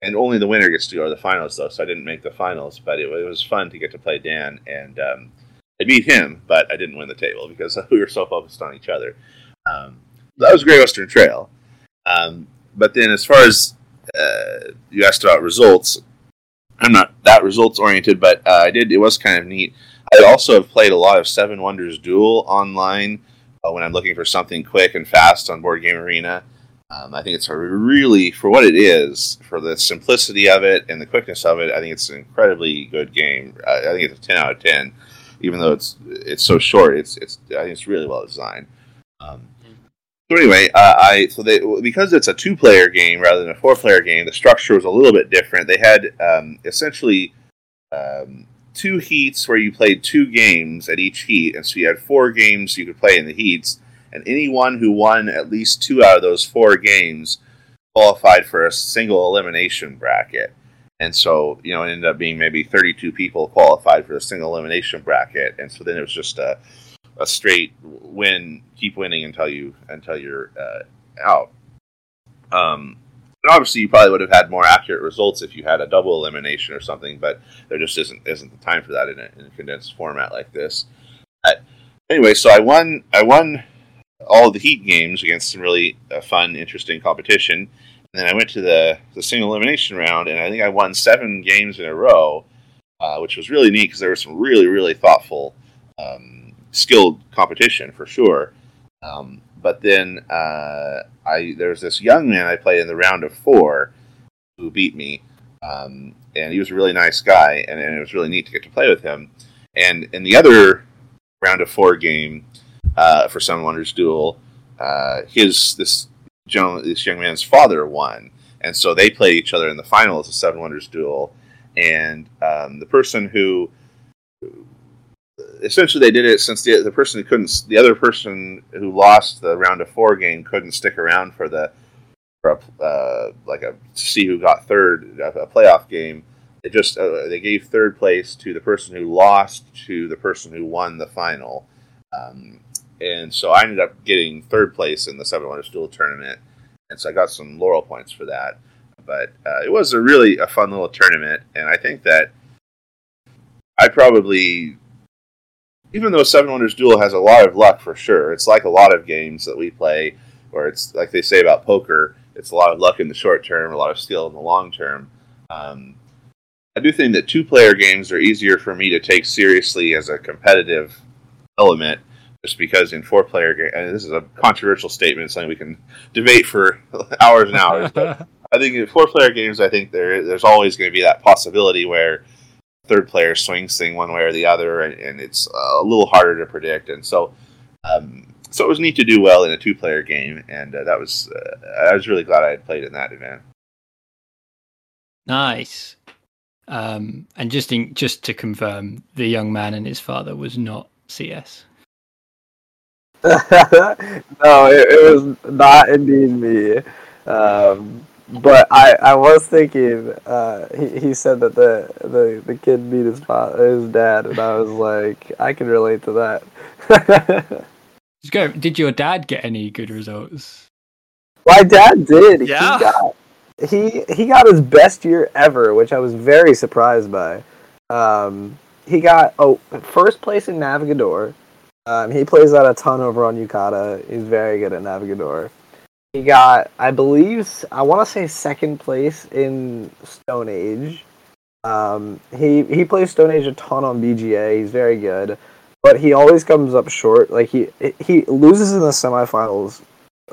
S1: and only the winner gets to go to the finals, though. So I didn't make the finals, but it, it was fun to get to play Dan, and um, I beat him, but I didn't win the table because we were so focused on each other. Um, that was Great Western Trail. Um, but then, as far as uh, you asked about results, I'm not that results oriented, but uh, I did. It was kind of neat. I also have played a lot of Seven Wonders Duel online uh, when I'm looking for something quick and fast on Board Game Arena. Um, I think it's a really, for what it is, for the simplicity of it and the quickness of it, I think it's an incredibly good game. I, I think it's a 10 out of 10, even though it's it's so short. It's it's I think it's really well designed. Um, so anyway, uh, I so they because it's a two-player game rather than a four-player game, the structure was a little bit different. They had um, essentially um, two heats where you played two games at each heat, and so you had four games you could play in the heats, and anyone who won at least two out of those four games qualified for a single elimination bracket. And so, you know, it ended up being maybe 32 people qualified for a single elimination bracket, and so then it was just a a straight win, keep winning until you until you're uh, out. Um, and obviously, you probably would have had more accurate results if you had a double elimination or something, but there just isn't isn't the time for that in a, in a condensed format like this. Uh, anyway, so I won I won all the heat games against some really uh, fun, interesting competition. And then I went to the the single elimination round, and I think I won seven games in a row, uh, which was really neat because there were some really really thoughtful. Um, skilled competition for sure. Um, but then uh, I there's this young man I played in the round of four who beat me, um, and he was a really nice guy, and, and, it was really neat to get to play with him. And in the other round of four game uh, for Seven Wonders Duel, uh, his this gentleman, this young man's father won, and so they played each other in the finals of Seven Wonders Duel, and um, the person who essentially they did it since the the person who couldn't the other person who lost the round of four game couldn't stick around for the for a, uh, like a see who got third a, playoff game. It just uh, they gave third place to the person who lost to the person who won the final, um, and so I ended up getting third place in the Seven Wonders Duel tournament, and so I got some laurel points for that. But uh, it was a really a fun little tournament, and I think that I probably even though Seven Wonders Duel has a lot of luck for sure, it's like a lot of games that we play where it's like they say about poker, it's a lot of luck in the short term, a lot of skill in the long term. Um, I do think that two player games are easier for me to take seriously as a competitive element, just because in four player games, and this is a controversial statement, something we can debate for hours and hours. but I think in four player games, I think there there's always going to be that possibility where third player swings thing one way or the other, and, and it's a little harder to predict. And so, um, so it was neat to do well in a two player game, and uh, that was uh, I was really glad I had played in that event.
S2: Nice. Um, and just in, just to confirm, the young man and his father was not CS.
S3: no, it, it, was not indeed me. Um, but I, I was thinking. Uh, he, he said that the, the the kid beat his father, his dad, and I was like, I can relate to that.
S2: did your dad get any good results?
S3: My dad did.
S4: Yeah.
S3: He got, he he got his best year ever, which I was very surprised by. Um, he got oh first place in Navigador. Um, he plays that a ton over on Yucata. He's very good at Navigador. He got, I believe, I want to say second place in Stone Age. Um, he he plays Stone Age a ton on BGA. He's very good, but he always comes up short. Like he he loses in the semifinals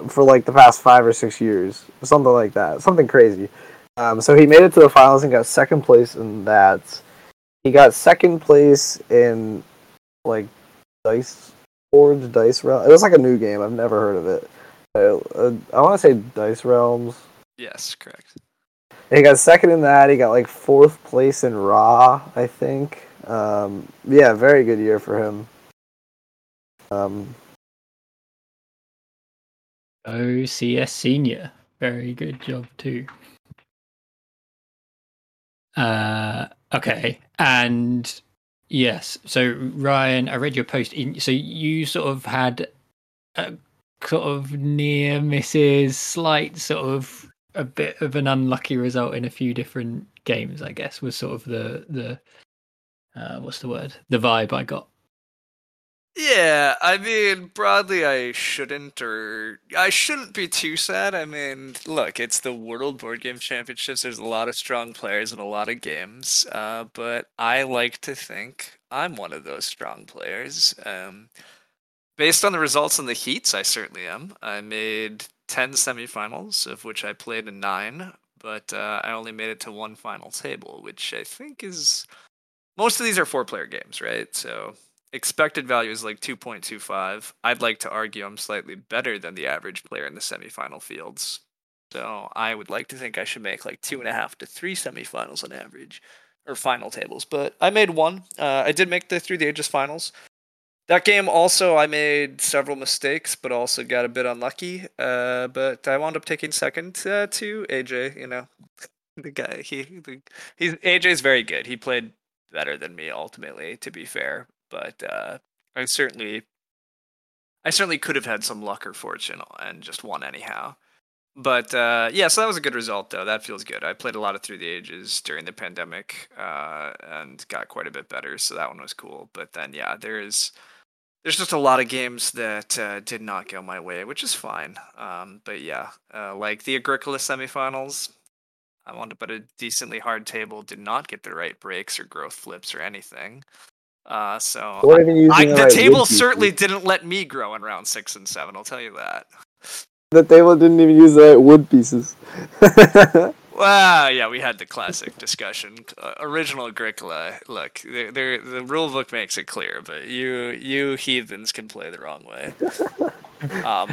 S3: for like the past five or six years, something like that, something crazy. Um, so he made it to the finals and got second place in that. He got second place in like dice boards, dice round. It was like a new game. I've never heard of it. Uh, I want to say Dice Realms.
S4: Yes, correct.
S3: He got second in that. He got like fourth place in Ra, I think. Um, yeah, very good year for him. Um,
S2: OCS senior, very good job too. Uh, okay, and yes, so Ryan, I read your post. In, so you sort of had a sort of near misses, slight sort of a bit of an unlucky result in a few different games. I guess was sort of the the uh, what's the word? The vibe I got.
S4: Yeah, I mean, broadly, I shouldn't, or I shouldn't be too sad. I mean, look, it's the World Board Game Championships. There's a lot of strong players and a lot of games, uh, but I like to think I'm one of those strong players. Um, based on the results in the heats, I certainly am. I made 10 semifinals, of which I played in nine, but uh, I only made it to one final table, which I think is. Most of these are four player games, right? So expected value is like 2.25. I'd like to argue I'm slightly better than the average player in the semifinal fields. So I would like to think I should make like two and a half to three semifinals on average, or final tables. But I made one. Uh, I did make the Through the Ages finals. That game also, I made several mistakes, but also got a bit unlucky. Uh, but I wound up taking second uh, to AJ. You know, the guy he the, he's AJ's very good. He played better than me ultimately, to be fair but uh, I certainly, I certainly could have had some luck or fortune and just won anyhow. But uh, yeah, so that was a good result, though. That feels good. I played a lot of Through the Ages during the pandemic uh, and got quite a bit better, so that one was cool. But then, yeah, there's there's just a lot of games that uh, did not go my way, which is fine. Um, but yeah, uh, like the Agricola semifinals, I wanted up at a decently hard table, did not get the right breaks or growth flips or anything. Uh, so I, I, the, the right table certainly didn't let me grow in round six and seven. I'll tell you that.
S3: The table didn't even use the right wood pieces.
S4: well, yeah, we had the classic discussion. Uh, original Agricola. Look, the rule book makes it clear, but you you heathens can play the wrong way. Um,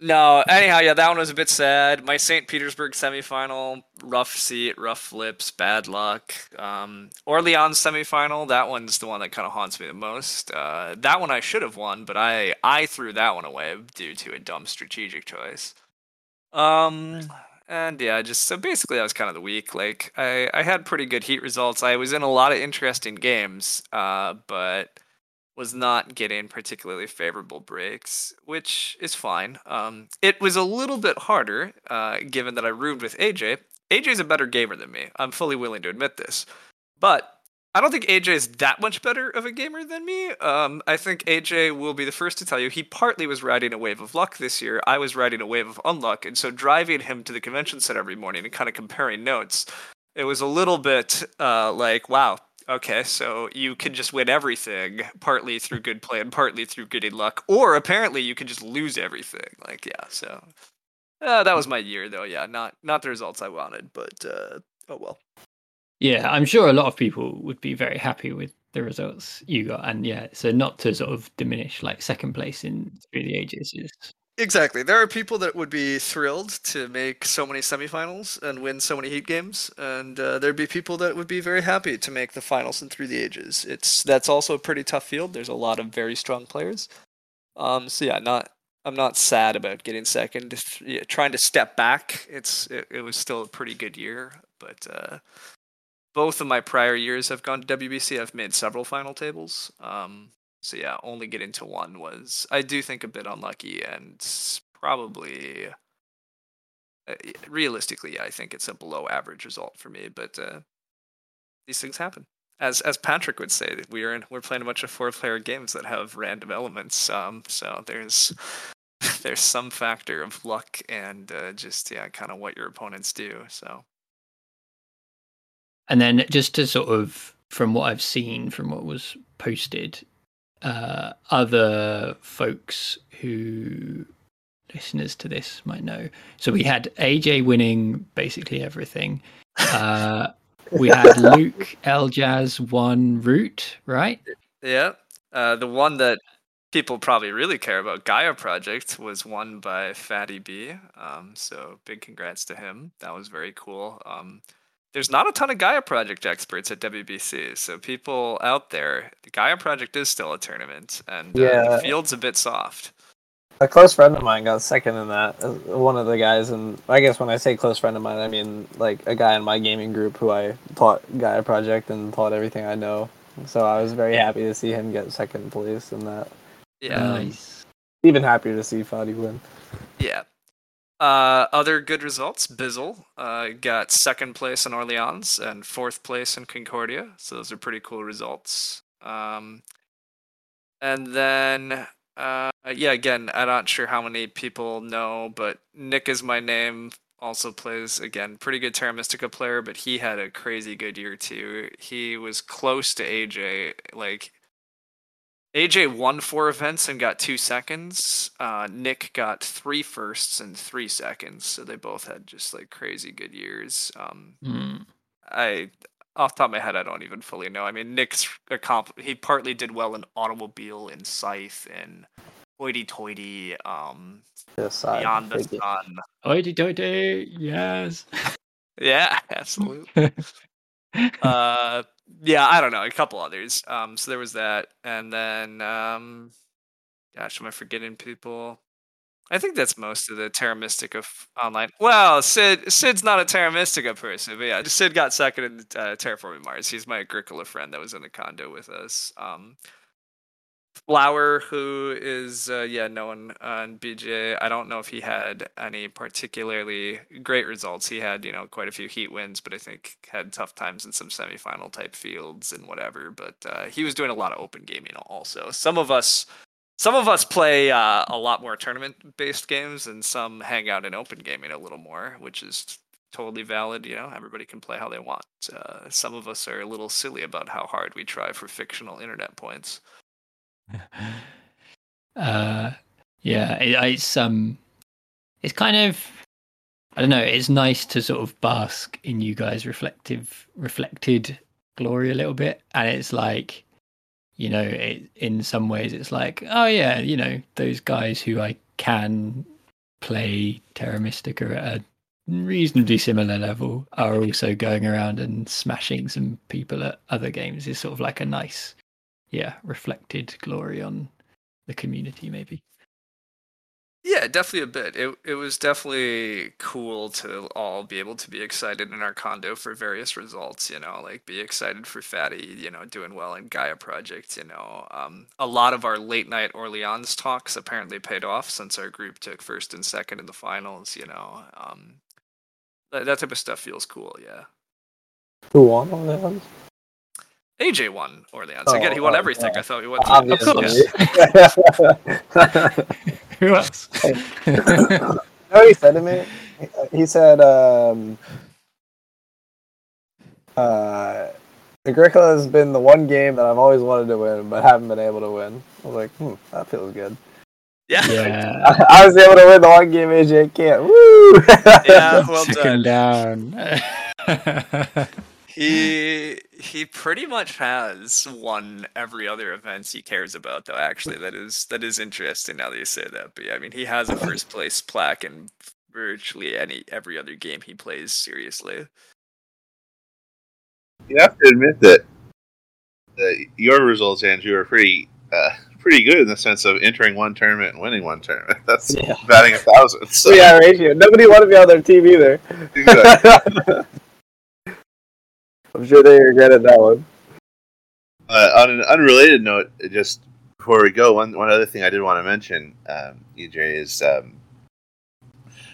S4: no, anyhow, yeah, that one was a bit sad. My St. Petersburg semifinal, rough seat, rough flips, bad luck. Um, Orleans semifinal, that one's the one that kind of haunts me the most. Uh, that one I should have won, but I I threw that one away due to a dumb strategic choice. Um, and yeah, just so basically that was kind of the week. Like I I had pretty good heat results. I was in a lot of interesting games, uh, but was not getting particularly favorable breaks, which is fine. Um, it was a little bit harder, uh, given that I roomed with AJ. AJ's a better gamer than me. I'm fully willing to admit this. But I don't think AJ is that much better of a gamer than me. Um, I think AJ will be the first to tell you he partly was riding a wave of luck this year. I was riding a wave of unluck. And so driving him to the convention center every morning and kind of comparing notes, it was a little bit uh, like, wow, Okay, so you can just win everything partly through good play and partly through getting luck, or apparently you can just lose everything. Like, yeah, so uh, that was my year, though. Yeah, not not the results I wanted, but uh, oh well.
S2: Yeah, I'm sure a lot of people would be very happy with the results you got, and yeah, so not to sort of diminish like second place in through the ages
S4: Exactly. There are people that would be thrilled to make so many semifinals and win so many heat games, and uh, there'd be people that would be very happy to make the finals and through the ages. It's that's also a pretty tough field. There's a lot of very strong players. Um, so yeah, not I'm not sad about getting second. Yeah, trying to step back, it's it, it, was still a pretty good year, but uh, both of my prior years have gone to WBC. I've made several final tables. Um, so yeah, only getting to one was I do think a bit unlucky and probably uh, realistically, I think it's a below average result for me. But uh, these things happen. As as Patrick would say, we are in, we're playing a bunch of four player games that have random elements. Um, so there's there's some factor of luck and uh, just yeah, kind of what your opponents do. So.
S2: And then just to sort of from what I've seen from what was posted, uh, other folks who listeners to this might know. So we had AJ winning basically everything. Uh, we had Luke Eljaz one route, right?
S4: Yeah. Uh, the one that people probably really care about, Gaia Project, was won by Fadi B. Um, so big congrats to him. That was very cool. Um, there's not a ton of Gaia Project experts at WBC, so people out there, the Gaia Project is still a tournament, and yeah. uh, the field's a bit soft.
S3: a close friend of mine got second in that. uh, One of the guys, and I guess when I say close friend of mine, I mean like a guy in my gaming group who I taught Gaia Project and taught everything I know. So I was very happy to see him get second place in that.
S4: Yeah.
S2: Nice.
S3: Even happier to see Fadi win.
S4: Yeah. Uh, other good results. Bizzle uh, got second place in Orleans and fourth place in Concordia. So those are pretty cool results. Um, and then, uh, yeah, again, I'm not sure how many people know, but Nick is my name. Also plays again, pretty good Terra Mystica player, but he had a crazy good year too. He was close to AJ, like AJ won four events and got two seconds. Uh, Nick got three firsts and three seconds, so they both had just like crazy good years. Um,
S2: Hmm.
S4: I, off the top of my head, I don't even fully know. I mean, Nick's accompl- he partly did well in automobile, in scythe, in hoity-toity, um,
S3: Yes, I
S4: beyond the sun.
S2: Oity doity, yes.
S4: Yeah, absolutely. uh yeah i don't know a couple others. Um so there was that and then um gosh am i forgetting people? I think that's most of the terra mystica f- online. Well sid sid's not a terra mystica person but yeah sid got second in uh, terraforming mars. He's my agricola friend that was in the condo with us. Um Flower, who is uh, yeah known on BJ. I don't know if he had any particularly great results. He had you know quite a few heat wins, but I think had tough times in some semifinal type fields and whatever. But uh, he was doing a lot of open gaming also. Some of us, some of us play uh, a lot more tournament based games, and some hang out in open gaming a little more, which is totally valid. You know, everybody can play how they want. Uh, some of us are a little silly about how hard we try for fictional internet points.
S2: uh, yeah, it, it's um, it's kind of, I don't know. It's nice to sort of bask in you guys' reflective, reflected glory a little bit, and it's like, you know, it, in some ways, it's like, oh yeah, you know, those guys who I can play Terra Mystica at a reasonably similar level are also going around and smashing some people at other games. Is sort of like a nice, yeah, reflected glory on the community, maybe.
S4: Yeah, definitely a bit. It it was definitely cool to all be able to be excited in our condo for various results, you know, like be excited for Fadi, you know, doing well in Gaia Project, you know. Um, a lot of our late night Orleans talks apparently paid off since our group took first and second in the finals, you know. Um, that, that type of stuff feels cool, yeah.
S3: Who won on that one?
S4: AJ won Orleans. Again, he
S3: Oh,
S4: won
S3: oh,
S4: everything.
S3: yeah.
S4: I thought he won.
S3: Obviously.
S2: Who else?
S3: You know he said to me? He said, um, uh, Agricola has been the one game that I've always wanted to win, but haven't been able to win. I was like, hmm, that feels good.
S4: Yeah.
S2: yeah,
S3: I, I was able to win the one game AJ can't. Woo!
S4: Yeah, well
S2: took
S4: done.
S2: him down.
S4: He he pretty much has won every other event he cares about though actually that is that is interesting now that you say that but yeah, I mean he has a first place plaque in virtually any every other game he plays seriously.
S1: You have to admit that that your results, Andrew, are pretty uh, pretty good in the sense of entering one tournament and winning one tournament. That's
S3: Yeah.
S1: batting a thousand. So,
S3: So yeah, ratio. Nobody wanted me on their team either.
S1: exactly.
S3: I'm sure they regretted that one.
S1: Uh, on an unrelated note, just before we go, one one other thing I did want to mention, um, EJ, is um,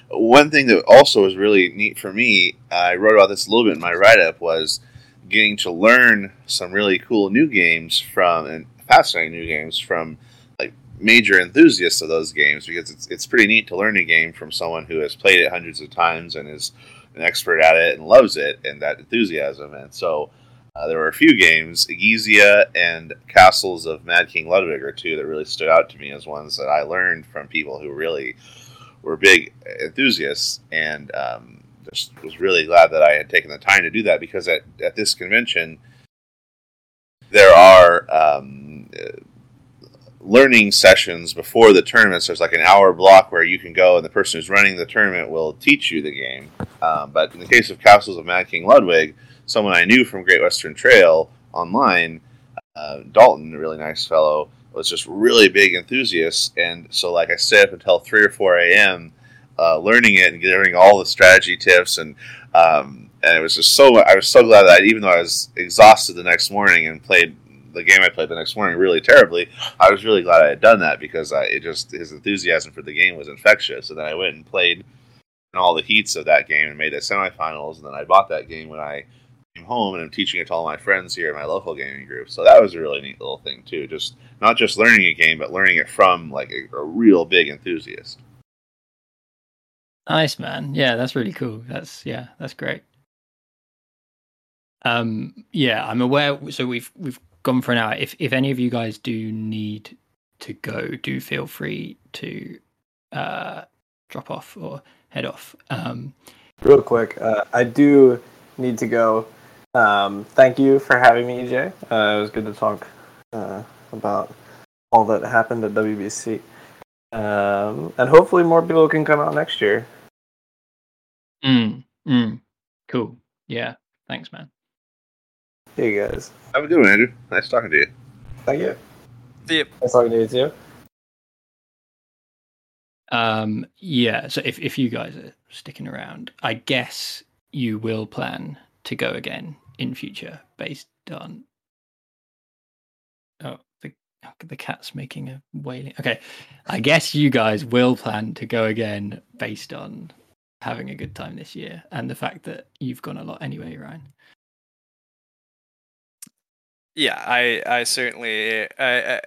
S1: one thing that also was really neat for me. I wrote about this a little bit in my write up was getting to learn some really cool new games from and fascinating new games from like major enthusiasts of those games because it's it's pretty neat to learn a game from someone who has played it hundreds of times and is an expert at it and loves it and that enthusiasm. And so uh, there were a few games, Egizia and Castles of Mad King Ludwig are two that really stood out to me as ones that I learned from people who really were big enthusiasts, and um, just was really glad that I had taken the time to do that because at, at this convention there are um, learning sessions before the tournaments. There's like an hour block where you can go, and the person who's running the tournament will teach you the game. Um, but in the case of Castles of Mad King Ludwig, someone I knew from Great Western Trail online, uh, Dalton, a really nice fellow, was just really big enthusiasts, and so like I stayed up until three or four a.m. Uh, learning it and getting all the strategy tips and um, and it was just so I was so glad that even though I was exhausted the next morning and played the game I played the next morning really terribly, I was really glad I had done that because I it just his enthusiasm for the game was infectious. And then I went and played in all the heats of that game and made the semifinals. And then I bought that game when I came home and I'm teaching it to all my friends here in my local gaming group. So that was a really neat little thing too. Just not just learning a game, but learning it from like a, a real big enthusiast.
S2: Nice man. Yeah, that's really cool. That's yeah, that's great. Um yeah, I'm aware so we've we've gone for an hour. If if any of you guys do need to go, do feel free to uh drop off or head off. Um
S3: Real quick, uh, I do need to go. Um, thank you for having me, EJ. Uh, it was good to talk uh, about all that happened at WBC. Um, and hopefully more people can come out next year.
S2: mm, mm, cool. Yeah. Thanks, man.
S3: Hey guys.
S1: Have a good one, Andrew. Nice talking to you.
S3: Thank you.
S4: See ya.
S3: Nice talking to you too.
S2: Um, yeah. So if if you guys are sticking around, I guess you will plan to go again in future based on. Oh, the the cat's making a wailing. Okay, I guess you guys will plan to go again based on having a good time this year and the fact that you've gone a lot anyway, Ryan.
S4: Yeah, I I certainly I, I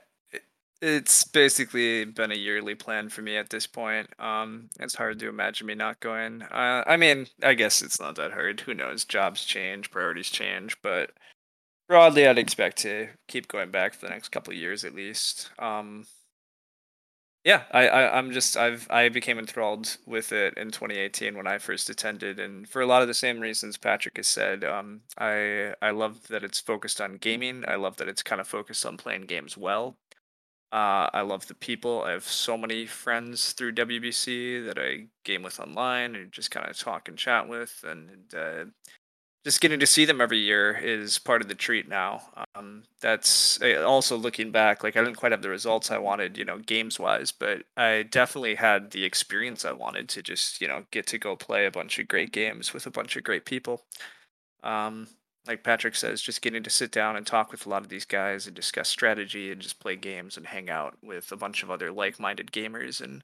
S4: it's basically been a yearly plan for me at this point. Um, it's hard to imagine me not going. Uh, I mean, I guess it's not that hard. Who knows? Jobs change, priorities change, but broadly, I'd expect to keep going back for the next couple years at least. Um, yeah, I, I I'm just I've I became enthralled with it in 2018 when I first attended, and for a lot of the same reasons Patrick has said. Um, I I love that it's focused on gaming. I love that it's kind of focused on playing games well. Uh, I love the people. I have so many friends through WBC that I game with online and just kind of talk and chat with, and uh, just getting to see them every year is part of the treat now. Um, that's uh, also looking back, like I didn't quite have the results I wanted, you know, games wise, but I definitely had the experience I wanted to just, you know, get to go play a bunch of great games with a bunch of great people. Um, like Patrick says, just getting to sit down and talk with a lot of these guys and discuss strategy and just play games and hang out with a bunch of other like minded gamers and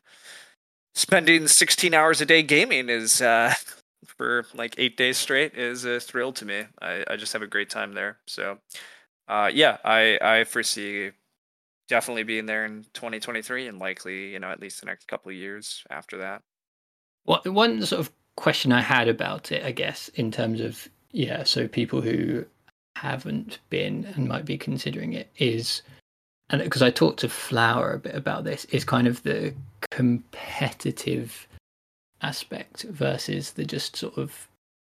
S4: spending 16 hours a day gaming is uh, for like eight days straight is a thrill to me. I, I just have a great time there. So, uh, yeah, I, I foresee definitely being there in 2023 and likely, you know, at least the next couple of years after that.
S2: Well, one sort of question I had about it, I guess, in terms of yeah, so people who haven't been and might be considering it is, and because I talked to Flower a bit about this, is kind of the competitive aspect versus the just sort of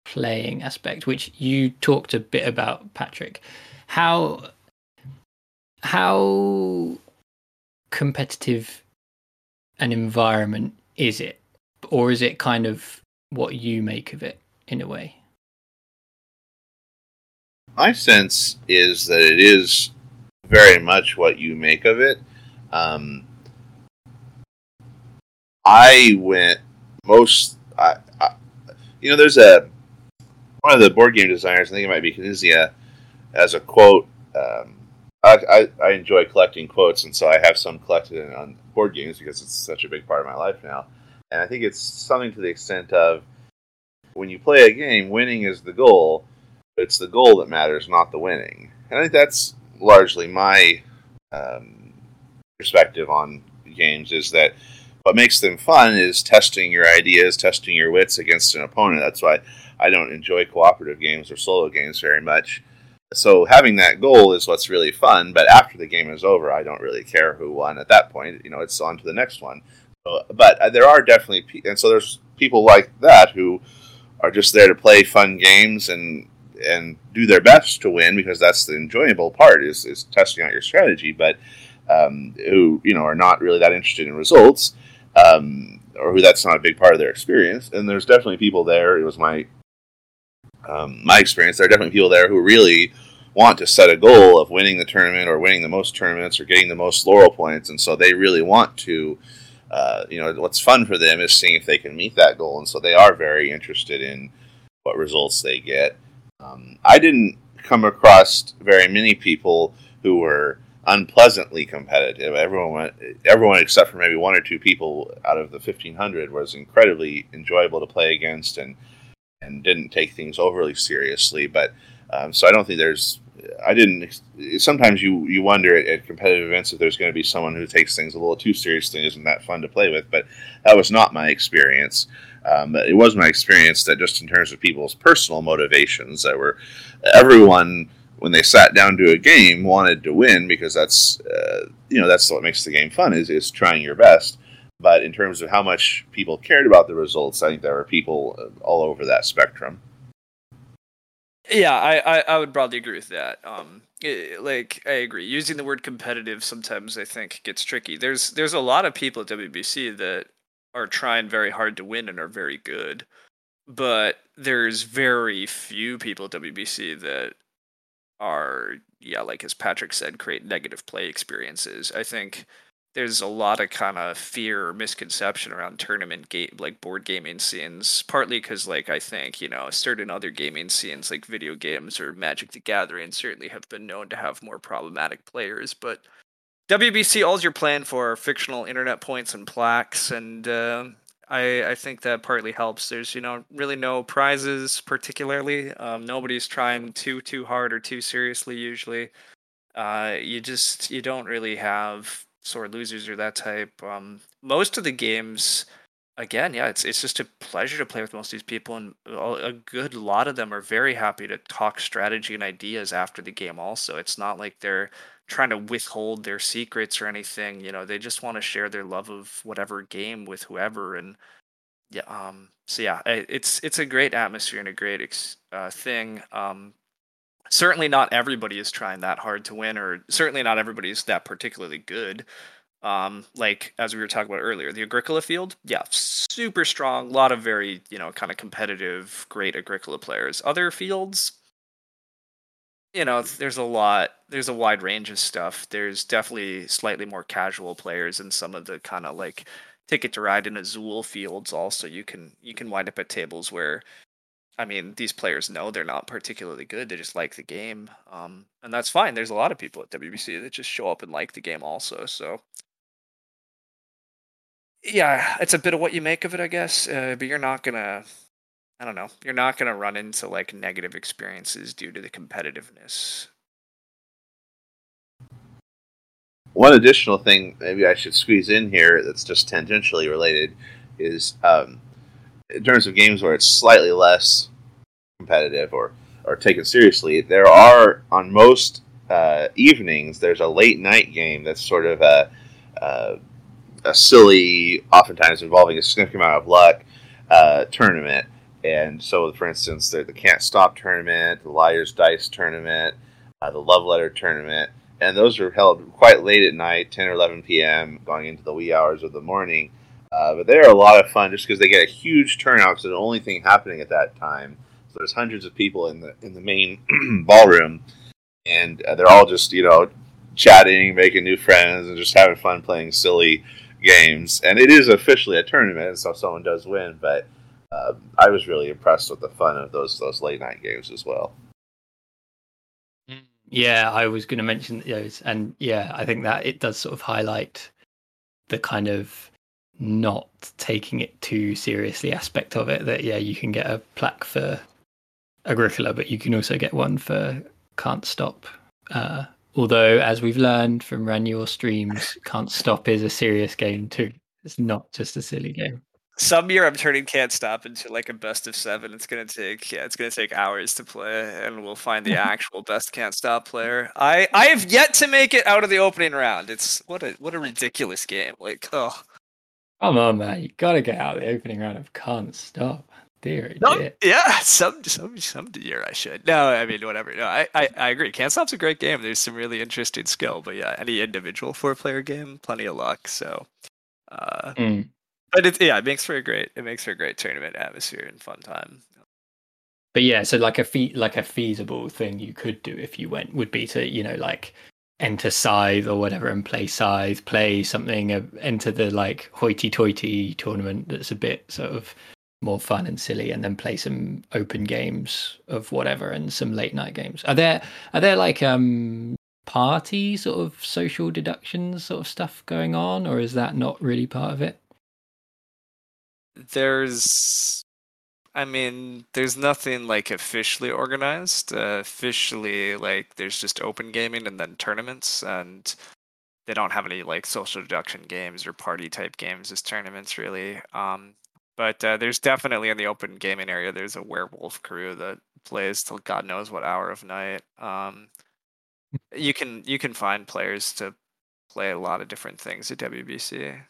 S2: playing aspect, which you talked a bit about, Patrick. How how competitive an environment is it, or is it kind of what you make of it in a way?
S1: My sense is that it is very much what you make of it. Um, I went most, I, I, you know, there's a one of the board game designers. I think it might be Knizia, as a quote. Um, I, I, I, enjoy collecting quotes, and so I have some collected on board games because it's such a big part of my life now. And I think it's something to the extent of when you play a game, winning is the goal. It's the goal that matters, not the winning. And I think that's largely my um, perspective on games is that what makes them fun is testing your ideas, testing your wits against an opponent. That's why I don't enjoy cooperative games or solo games very much. So having that goal is what's really fun. But after the game is over, I don't really care who won. At that point, you know, it's on to the next one. But uh, there are definitely, and so there's people like that who are just there to play fun games and and do their best to win because that's the enjoyable part is, is testing out your strategy but um, who you know are not really that interested in results um, or who that's not a big part of their experience and there's definitely people there it was my um, my experience there are definitely people there who really want to set a goal of winning the tournament or winning the most tournaments or getting the most laurel points, and so they really want to. Uh, you know, what's fun for them is seeing if they can meet that goal, and so they are very interested in what results they get. Um, I didn't come across very many people who were unpleasantly competitive. Everyone went, everyone except for maybe one or two people out of the 1500 was incredibly enjoyable to play against and and didn't take things overly seriously. But um, so I don't think there's. I didn't. Sometimes you you wonder at, at competitive events if there's going to be someone who takes things a little too seriously and isn't that fun to play with. But that was not my experience. Um, it was my experience that just in terms of people's personal motivations, that were everyone when they sat down to a game wanted to win because that's uh, you know that's what makes the game fun is is trying your best. But in terms of how much people cared about the results, I think there were people uh, all over that spectrum.
S4: Yeah, I, I, I would broadly agree with that. Um, like I agree, using the word competitive sometimes I think gets tricky. There's there's a lot of people at WBC that are trying very hard to win and are very good, but there's very few people at WBC that are yeah, like as Patrick said, create negative play experiences. I think there's a lot of kind of fear or misconception around tournament game like board gaming scenes partly because like i think you know certain other gaming scenes like video games or magic the gathering certainly have been known to have more problematic players but wbc all's you're playing for are fictional internet points and plaques and uh, I, I think that partly helps. There's you know really no prizes particularly. Um, nobody's trying too too hard or too seriously usually. Uh, you just you don't really have sore losers or that type. Um, most of the games, again, yeah, it's it's just a pleasure to play with most of these people, and a good lot of them are very happy to talk strategy and ideas after the game. Also, it's not like they're trying to withhold their secrets or anything. You know, they just want to share their love of whatever game with whoever, and yeah, um, so yeah, it's it's a great atmosphere and a great ex- uh, thing. Um, certainly not everybody is trying that hard to win, or certainly not everybody is that particularly good. Um, like as we were talking about earlier, the Agricola field, yeah, super strong. A lot of very, you know, kind of competitive, great Agricola players. Other fields, you know, there's a lot. There's a wide range of stuff. There's definitely slightly more casual players in some of the kind of like ticket to ride in Azul fields. Also, you can you can wind up at tables where I mean, these players know they're not particularly good. They just like the game, um, and that's fine. There's a lot of people at WBC that just show up and like the game also. So, yeah, it's a bit of what you make of it, I guess. Uh, but you're not gonna, I don't know, you're not gonna run into like negative experiences due to the competitiveness.
S1: One additional thing, maybe I should squeeze in here, that's just tangentially related, is um, in terms of games where it's slightly less competitive or or taken seriously, there are on most uh, evenings there's a late night game that's sort of a, a, a silly, oftentimes involving a significant amount of luck uh, tournament. And so, for instance, the, the Can't Stop tournament, the Liar's Dice tournament, uh, the Love Letter tournament, and those are held quite late at night, 10 or 11 p.m., going into the wee hours of the morning. Uh, but they're a lot of fun just because they get a huge turnout they're the only thing happening at that time. So there's hundreds of people in the in the main ballroom, and uh, they're all just you know chatting, making new friends, and just having fun playing silly games. And it is officially a tournament, so someone does win. But uh, I was really impressed with the fun of those those late night games as well.
S2: Yeah, I was going to mention those, and yeah, I think that it does sort of highlight the kind of not taking it too seriously aspect of it that yeah you can get a plaque for agricola but you can also get one for can't stop. Uh, although as we've learned from Ranior streams can't stop is a serious game too. It's not just a silly game
S4: some year I'm turning Can't Stop into like a best of seven. It's gonna take yeah, it's gonna take hours to play, and we'll find the actual best Can't Stop player. I I have yet to make it out of the opening round. It's what a what a ridiculous game. Like oh,
S2: Come on, man. You gotta get out of the opening round of Can't Stop. Dear,
S4: no, dear. yeah, some some some year I should. No, I mean whatever. No, I, I, I agree. Can't Stop's a great game. There's some really interesting skill, but yeah, any individual four player game, plenty of luck. So, uh, mm. But yeah, it makes for a great it makes for a great tournament atmosphere and fun time.
S2: but yeah, so like a fe- like a feasible thing you could do if you went would be to you know like enter Scythe or whatever and play Scythe, play something, uh, enter the like hoity-toity tournament that's a bit sort of more fun and silly, and then play some open games of whatever and some late night games. Are there are there like um party sort of social deductions sort of stuff going on, or is that not really part of it?
S4: There's I mean, there's nothing like officially organized. Uh, officially, like there's just open gaming and then tournaments, and they don't have any like social deduction games or party type games as tournaments really. Um, but uh, there's definitely in the open gaming area. There's a werewolf crew that plays till God knows what hour of night. Um, you can you can find players to play a lot of different things at WBC.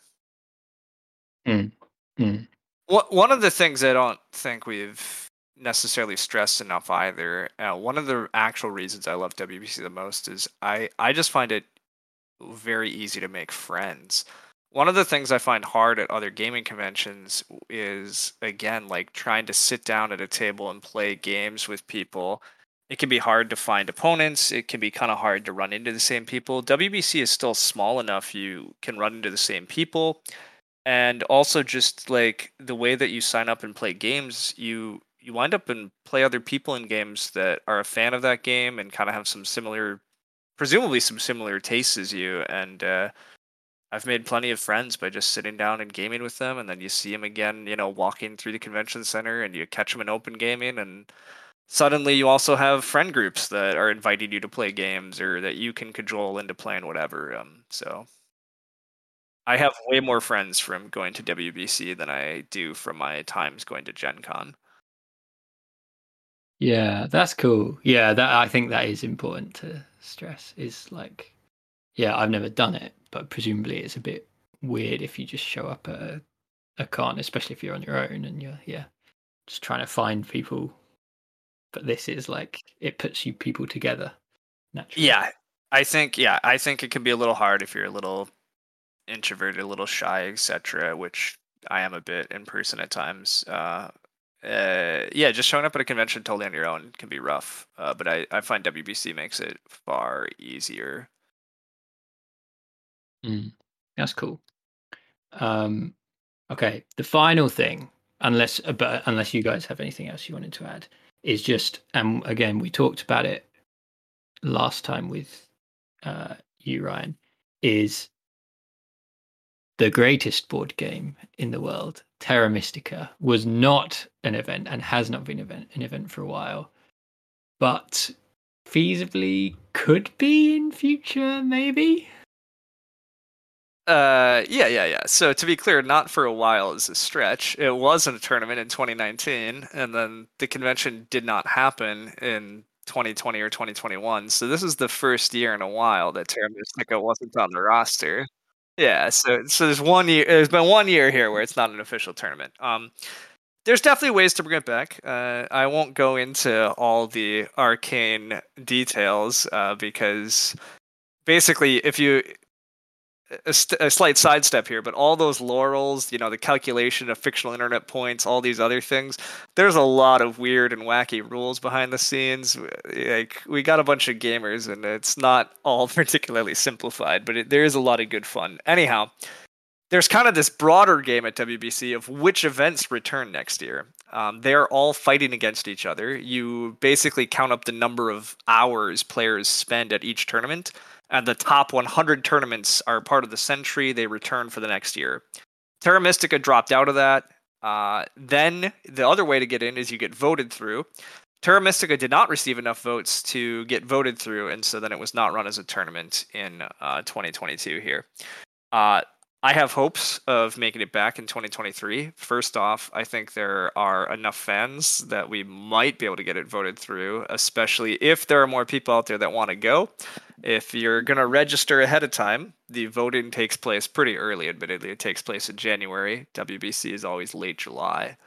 S2: Mm. Mm.
S4: One of the things I don't think we've necessarily stressed enough either. Uh, one of the actual reasons I love WBC the most is I I just find it very easy to make friends. One of the things I find hard at other gaming conventions is again like trying to sit down at a table and play games with people. It can be hard to find opponents. It can be kind of hard to run into the same people. WBC is still small enough you can run into the same people and also just like the way that you sign up and play games you you wind up and play other people in games that are a fan of that game and kind of have some similar presumably some similar tastes as you. And uh, i've made plenty of friends by just sitting down and gaming with them and then you see them again you know walking through the convention center and you catch them in open gaming and suddenly you also have friend groups that are inviting you to play games or that you can cajole into playing whatever um, so I have way more friends from going to WBC than I do from my times going to Gen Con.
S2: Yeah, that's cool. Yeah, that I think that is important to stress. Is like, yeah, I've never done it, but presumably it's a bit weird if you just show up at a, a con, especially if you're on your own and you're yeah, just trying to find people. But this is like it puts you people together naturally.
S4: Yeah, I think yeah, I think it can be a little hard if you're a little introverted, a little shy, etc., which I am a bit in person at times. Uh, uh, yeah, just showing up at a convention totally on your own can be rough. Uh, but I, I find WBC makes it far easier.
S2: Mm, that's cool. Um, okay, the final thing, unless uh, but unless you guys have anything else you wanted to add, is just and again we talked about it last time with uh, you, Ryan. Is the greatest board game in the world, Terra Mystica, was not an event and has not been event, an event for a while, but feasibly could be in future, maybe.
S4: Uh, yeah, yeah, yeah. So to be clear, not for a while is a stretch. It wasn't a tournament in 2019, and then the convention did not happen in 2020 or 2021. So this is the first year in a while that Terra Mystica wasn't on the roster. Yeah, so so there's one year. There's been one year here where it's not an official tournament. Um, there's definitely ways to bring it back. Uh, I won't go into all the arcane details uh, because basically, if you a, st- a, slight sidestep here, but all those laurels, you know, the calculation of fictional internet points, all these other things, there's a lot of weird and wacky rules behind the scenes. Like we got a bunch of gamers, and it's not all particularly simplified, but it, there is a lot of good fun. Anyhow, there's kind of this broader game at WBC of which events return next year. Um, they're all fighting against each other. You basically count up the number of hours players spend at each tournament and the top 100 tournaments are part of the century. They return for the next year. Terra Mystica dropped out of that. Uh, then the other way to get in is you get voted through. Terra Mystica did not receive enough votes to get voted through, and so then it was not run as a tournament in uh, 2022 here. Uh, I have hopes of making it back in 2023. First off, I think there are enough fans that we might be able to get it voted through, especially if there are more people out there that want to go. If you're going to register ahead of time, the voting takes place pretty early, admittedly. It takes place in January. WBC is always late July.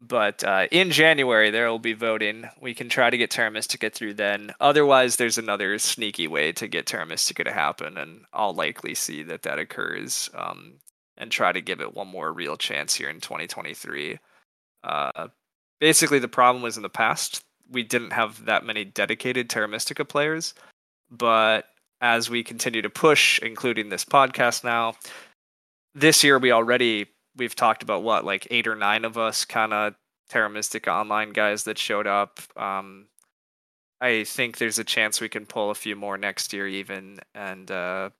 S4: But uh, in January, there will be voting. We can try to get Terminus to get through then. Otherwise, there's another sneaky way to get Terra Mystica to happen, and I'll likely see that that occurs um, and try to give it one more real chance here in 2023. Uh, basically the problem was in the past we didn't have that many dedicated Terra Mystica players, but as we continue to push, including this podcast now, this year we already we've talked about what like eight or nine of us kind of Terra Mystica online guys that showed up. Um, I think there's a chance we can pull a few more next year even, and uh,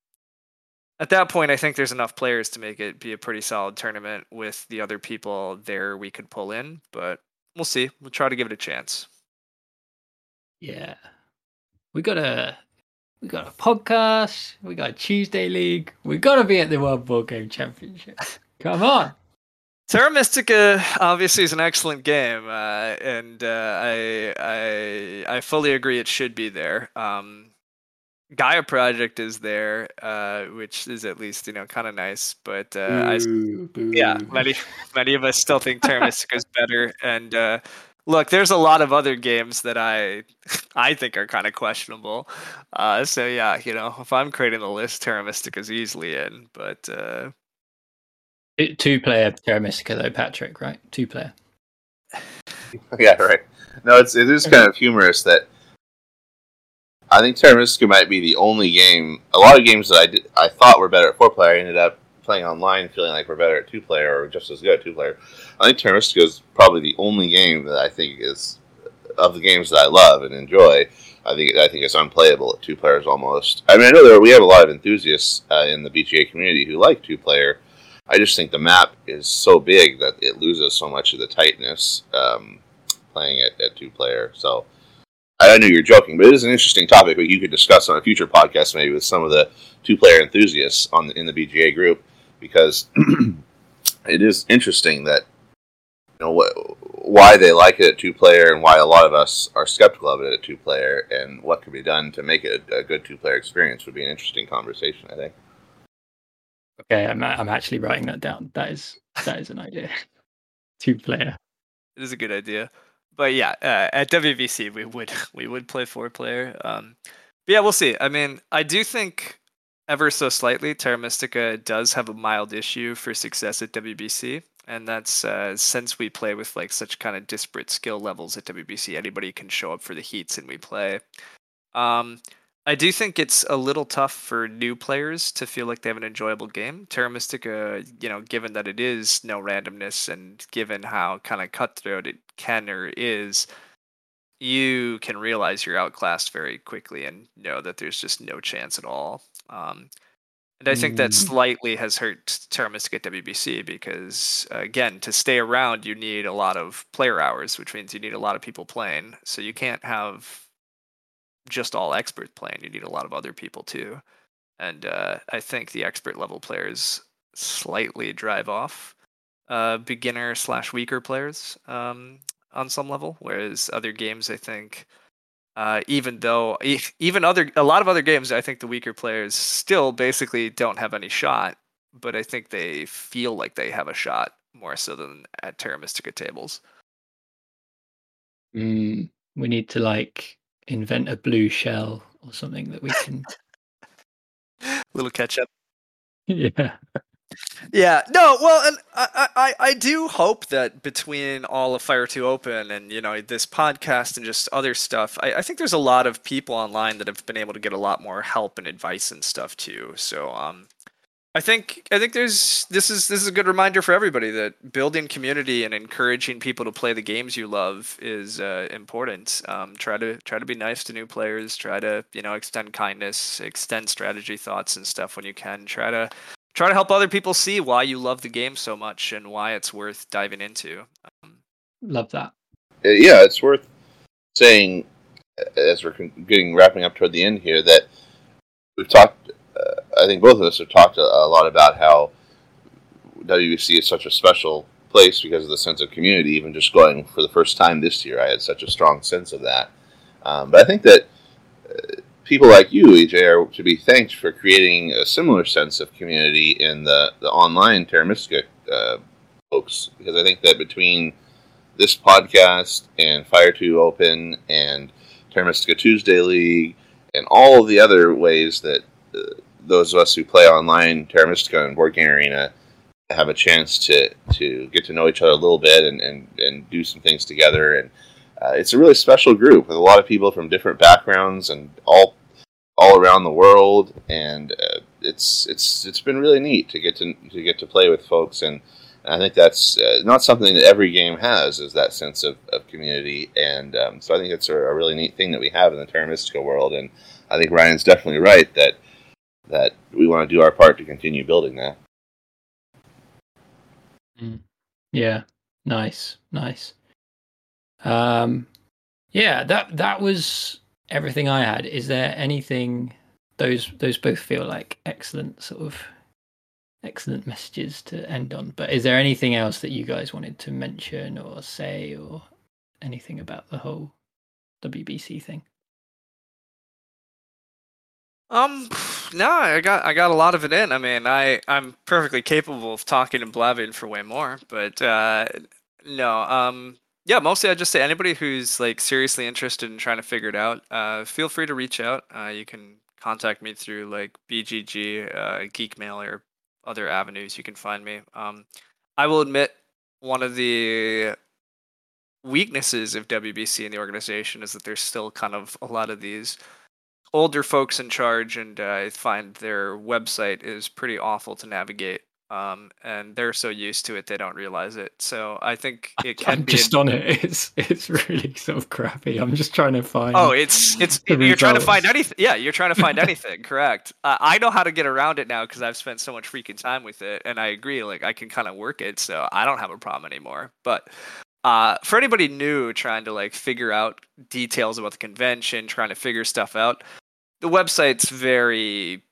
S4: at that point, I think there's enough players to make it be a pretty solid tournament with the other people there we could pull in, but we'll see. We'll try to give it a chance.
S2: Yeah. We got a we got a podcast, we got a Tuesday League, we gotta be at the World Board Game Championship. Come on.
S4: Terra Mystica obviously is an excellent game, uh, and uh, I, I I fully agree it should be there. Um, Gaia Project is there, uh, which is at least you know kind of nice. But uh, I,
S2: Boo, boo.
S4: yeah, many many of us still think Terra Mystica is better. And uh, look, there's a lot of other games that I I think are kind of questionable. Uh, so yeah, you know, if I'm creating the list, Terra Mystica is easily in. But uh,
S2: Two player Terra Mystica though, Patrick, right? Two player.
S1: yeah, right. No, it's it is kind of humorous that I think Terra Mystica might be the only game. A lot of games that I did, I thought were better at four player, I ended up playing online feeling like we're better at two player or just as good at two player. I think Terra Mystica is probably the only game that I think is of the games that I love and enjoy. I think I think it's unplayable at two players almost. I mean, I know there we have a lot of enthusiasts uh, in the BGA community who like two player. I just think the map is so big that it loses so much of the tightness um, playing it at two player. So I knew you were joking, but it is an interesting topic that you could discuss on a future podcast, maybe with some of the two player enthusiasts on the, in the BGA group, because it is interesting that you know what, why they like it at two player and why a lot of us are skeptical of it at two player, and what could be done to make it a, a good two player experience would be an interesting conversation. I think.
S2: Okay, I'm I'm actually writing that down. That is that is an idea. Two player.
S4: it is a good idea. But yeah, uh, at WBC we would we would play four player. Um, but yeah, we'll see. I mean, I do think ever so slightly Terra Mystica does have a mild issue for success at WBC, and that's uh, since we play with like such kind of disparate skill levels at WBC, anybody can show up for the heats and we play. Um, I do think it's a little tough for new players to feel like they have an enjoyable game. Terra Mystica, you know, given that it is no randomness and given how kind of cutthroat it can or is, you can realize you're outclassed very quickly and know that there's just no chance at all. Um, and I think that
S2: Mm.
S4: slightly has hurt Terra Mystica at WBC because, uh, again, to stay around, you need a lot of player hours, which means you need a lot of people playing. So you can't have just all experts playing. You need a lot of other people too. And uh, I think the expert level players slightly drive off uh, beginner slash weaker players um, on some level, whereas other games, I think, uh, even though even other a lot of other games, I think the weaker players still basically don't have any shot, but I think they feel like they have a shot more so than at Terra Mystica tables.
S2: Mm, we need to like invent a blue shell or something that we can.
S4: Little catch up.
S2: yeah.
S4: Yeah, no, well, and I, I, I do hope that between all of Fire 2 Open and, you know, this podcast and just other stuff, I, I think there's a lot of people online that have been able to get a lot more help and advice and stuff too. So, um, I think I think there's this is this is a good reminder for everybody that building community and encouraging people to play the games you love is uh, important. Um, try to try to be nice to new players. Try to you know extend kindness, extend strategy thoughts and stuff when you can. Try to try to help other people see why you love the game so much and why it's worth diving into. Um,
S2: Love that.
S1: Uh, yeah, it's worth saying uh, as we're getting wrapping up toward the end here that we've talked. I think both of us have talked a, a lot about how WBC is such a special place because of the sense of community. Even just going for the first time this year, I had such a strong sense of that. Um, but I think that uh, people like you, EJ, are to be thanked for creating a similar sense of community in the, the online Terra uh, folks. Because I think that between this podcast and Fire 2 Open and Terra Tuesday League and all of the other ways that uh, those of us who play online Terra Mystica and Board Game Arena have a chance to to get to know each other a little bit and and, and do some things together. And uh, it's a really special group with a lot of people from different backgrounds and all all around the world. And uh, it's it's it's been really neat to get to to get to play with folks and. I think that's uh, not something that every game has, is that sense of, of community. And um, so I think it's a, a, really neat thing that we have in the Terra Mystica world. And I think Ryan's definitely right that that we want to do our part to continue building that.
S2: Mm. Yeah, nice, nice. Um, yeah, that that was everything I had. Is there anything those those both feel like excellent sort of excellent messages to end on. But is there anything else that you guys wanted to mention or say or anything about the whole WBC thing?
S4: Um, no, I got I got a lot of it in. I mean, I I'm perfectly capable of talking and blabbing for way more, but uh, no, um, yeah, mostly I just say anybody who's like seriously interested in trying to figure it out, uh, feel free to reach out. Uh, you can contact me through like BGG, uh, Geek Mail, or other avenues you can find me. Um, I will admit one of the weaknesses of WBC in the organization is that there's still kind of a lot of these older folks in charge, and uh, I find their website is pretty awful to navigate. Um, and they're so used to it they don't realize it. So I think it can
S2: I'm
S4: be
S2: just on it. It's it's really so crappy. I'm just trying to find.
S4: Oh, it's it's you're trying to find anything. Yeah, you're trying to find anything. correct. Uh, I know how to get around it now because I've spent so much freaking time with it, and I agree. Like I can kind of work it, so I don't have a problem anymore. But uh, for anybody new trying to like figure out details about the convention, trying to figure stuff out, the website's very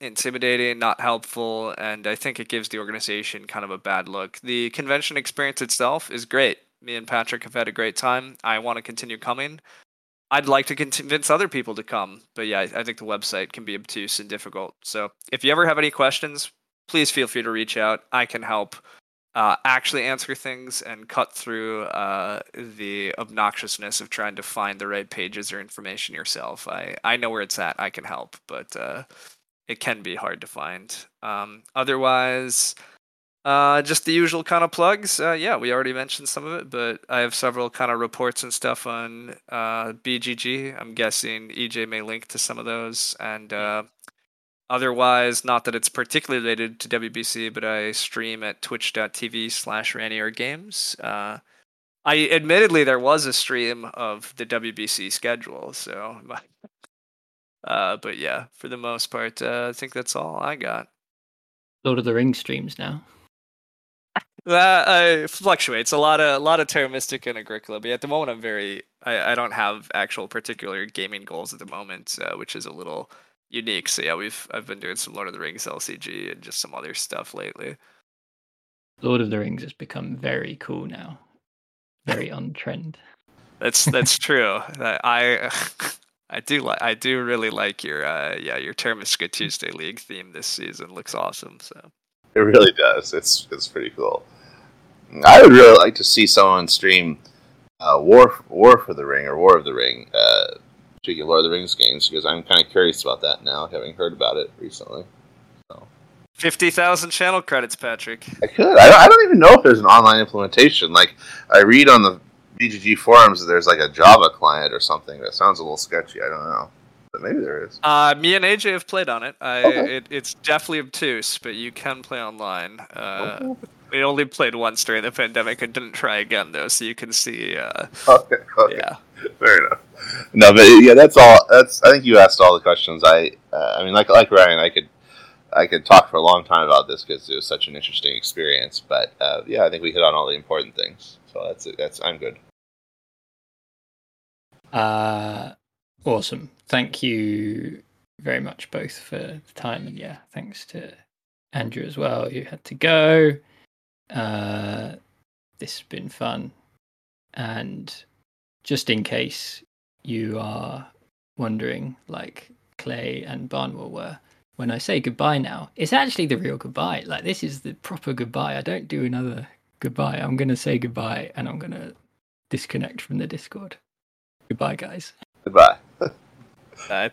S4: intimidating, not helpful, and I think it gives the organization kind of a bad look. The convention experience itself is great. Me and Patrick have had a great time. I want to continue coming. I'd like to convince other people to come, but yeah, I think the website can be obtuse and difficult. So if you ever have any questions, please feel free to reach out. I can help uh, actually answer things and cut through uh, the obnoxiousness of trying to find the right pages or information yourself. I, I know where it's at. I can help, but uh, it can be hard to find. Um, otherwise, uh, just the usual kind of plugs. Uh, yeah, we already mentioned some of it, but I have several kind of reports and stuff on uh, BGG. I'm guessing EJ may link to some of those. And uh, otherwise, not that it's particularly related to WBC, but I stream at twitch.tv slash Games. Uh, I admittedly there was a stream of the WBC schedule, so uh, but yeah, for the most part, uh, I think that's all I got.
S2: Lord of the Rings streams now.
S4: That uh, fluctuates a lot of a lot of Terra and Agricola, but at the moment I'm very I, I don't have actual particular gaming goals at the moment, uh, which is a little unique. So yeah, we've I've been doing some Lord of the Rings LCG and just some other stuff lately.
S2: Lord of the Rings has become very cool now, very on trend.
S4: That's that's true. I I do like I do really like your uh yeah your Terra Mystica Tuesday League theme this season. Looks awesome. So
S1: it really does. It's it's pretty cool. I would really like to see someone stream uh, War War for the Ring or War of the Ring, uh, speaking Lord of the Rings games, because I'm kind of curious about that now, having heard about it recently. So.
S4: Fifty thousand channel credits, Patrick.
S1: I could. I don't, I don't even know if there's an online implementation. Like I read on the BGG forums that there's like a Java client or something. That sounds a little sketchy. I don't know. But maybe there is.
S4: Uh, me and AJ have played on it. I, okay. it it's definitely obtuse, but you can play online. Uh, okay. We only played once during the pandemic and didn't try again though, so you can see. Uh,
S1: okay. okay. Yeah. Fair enough. No, but yeah, that's all. That's I think you asked all the questions. I uh, I mean, like like Ryan, I could I could talk for a long time about this because it was such an interesting experience. But uh, yeah, I think we hit on all the important things. So that's that's I'm good.
S2: Uh, awesome. Thank you very much both for the time, and yeah, thanks to Andrew as well. You had to go. Uh, this has been fun, and just in case you are wondering, like Clay and Barnwell were, when I say goodbye now, it's actually the real goodbye. Like this is the proper goodbye. I don't do another goodbye. I'm gonna say goodbye, and I'm gonna disconnect from the Discord. Goodbye, guys.
S1: Goodbye.
S4: Bye.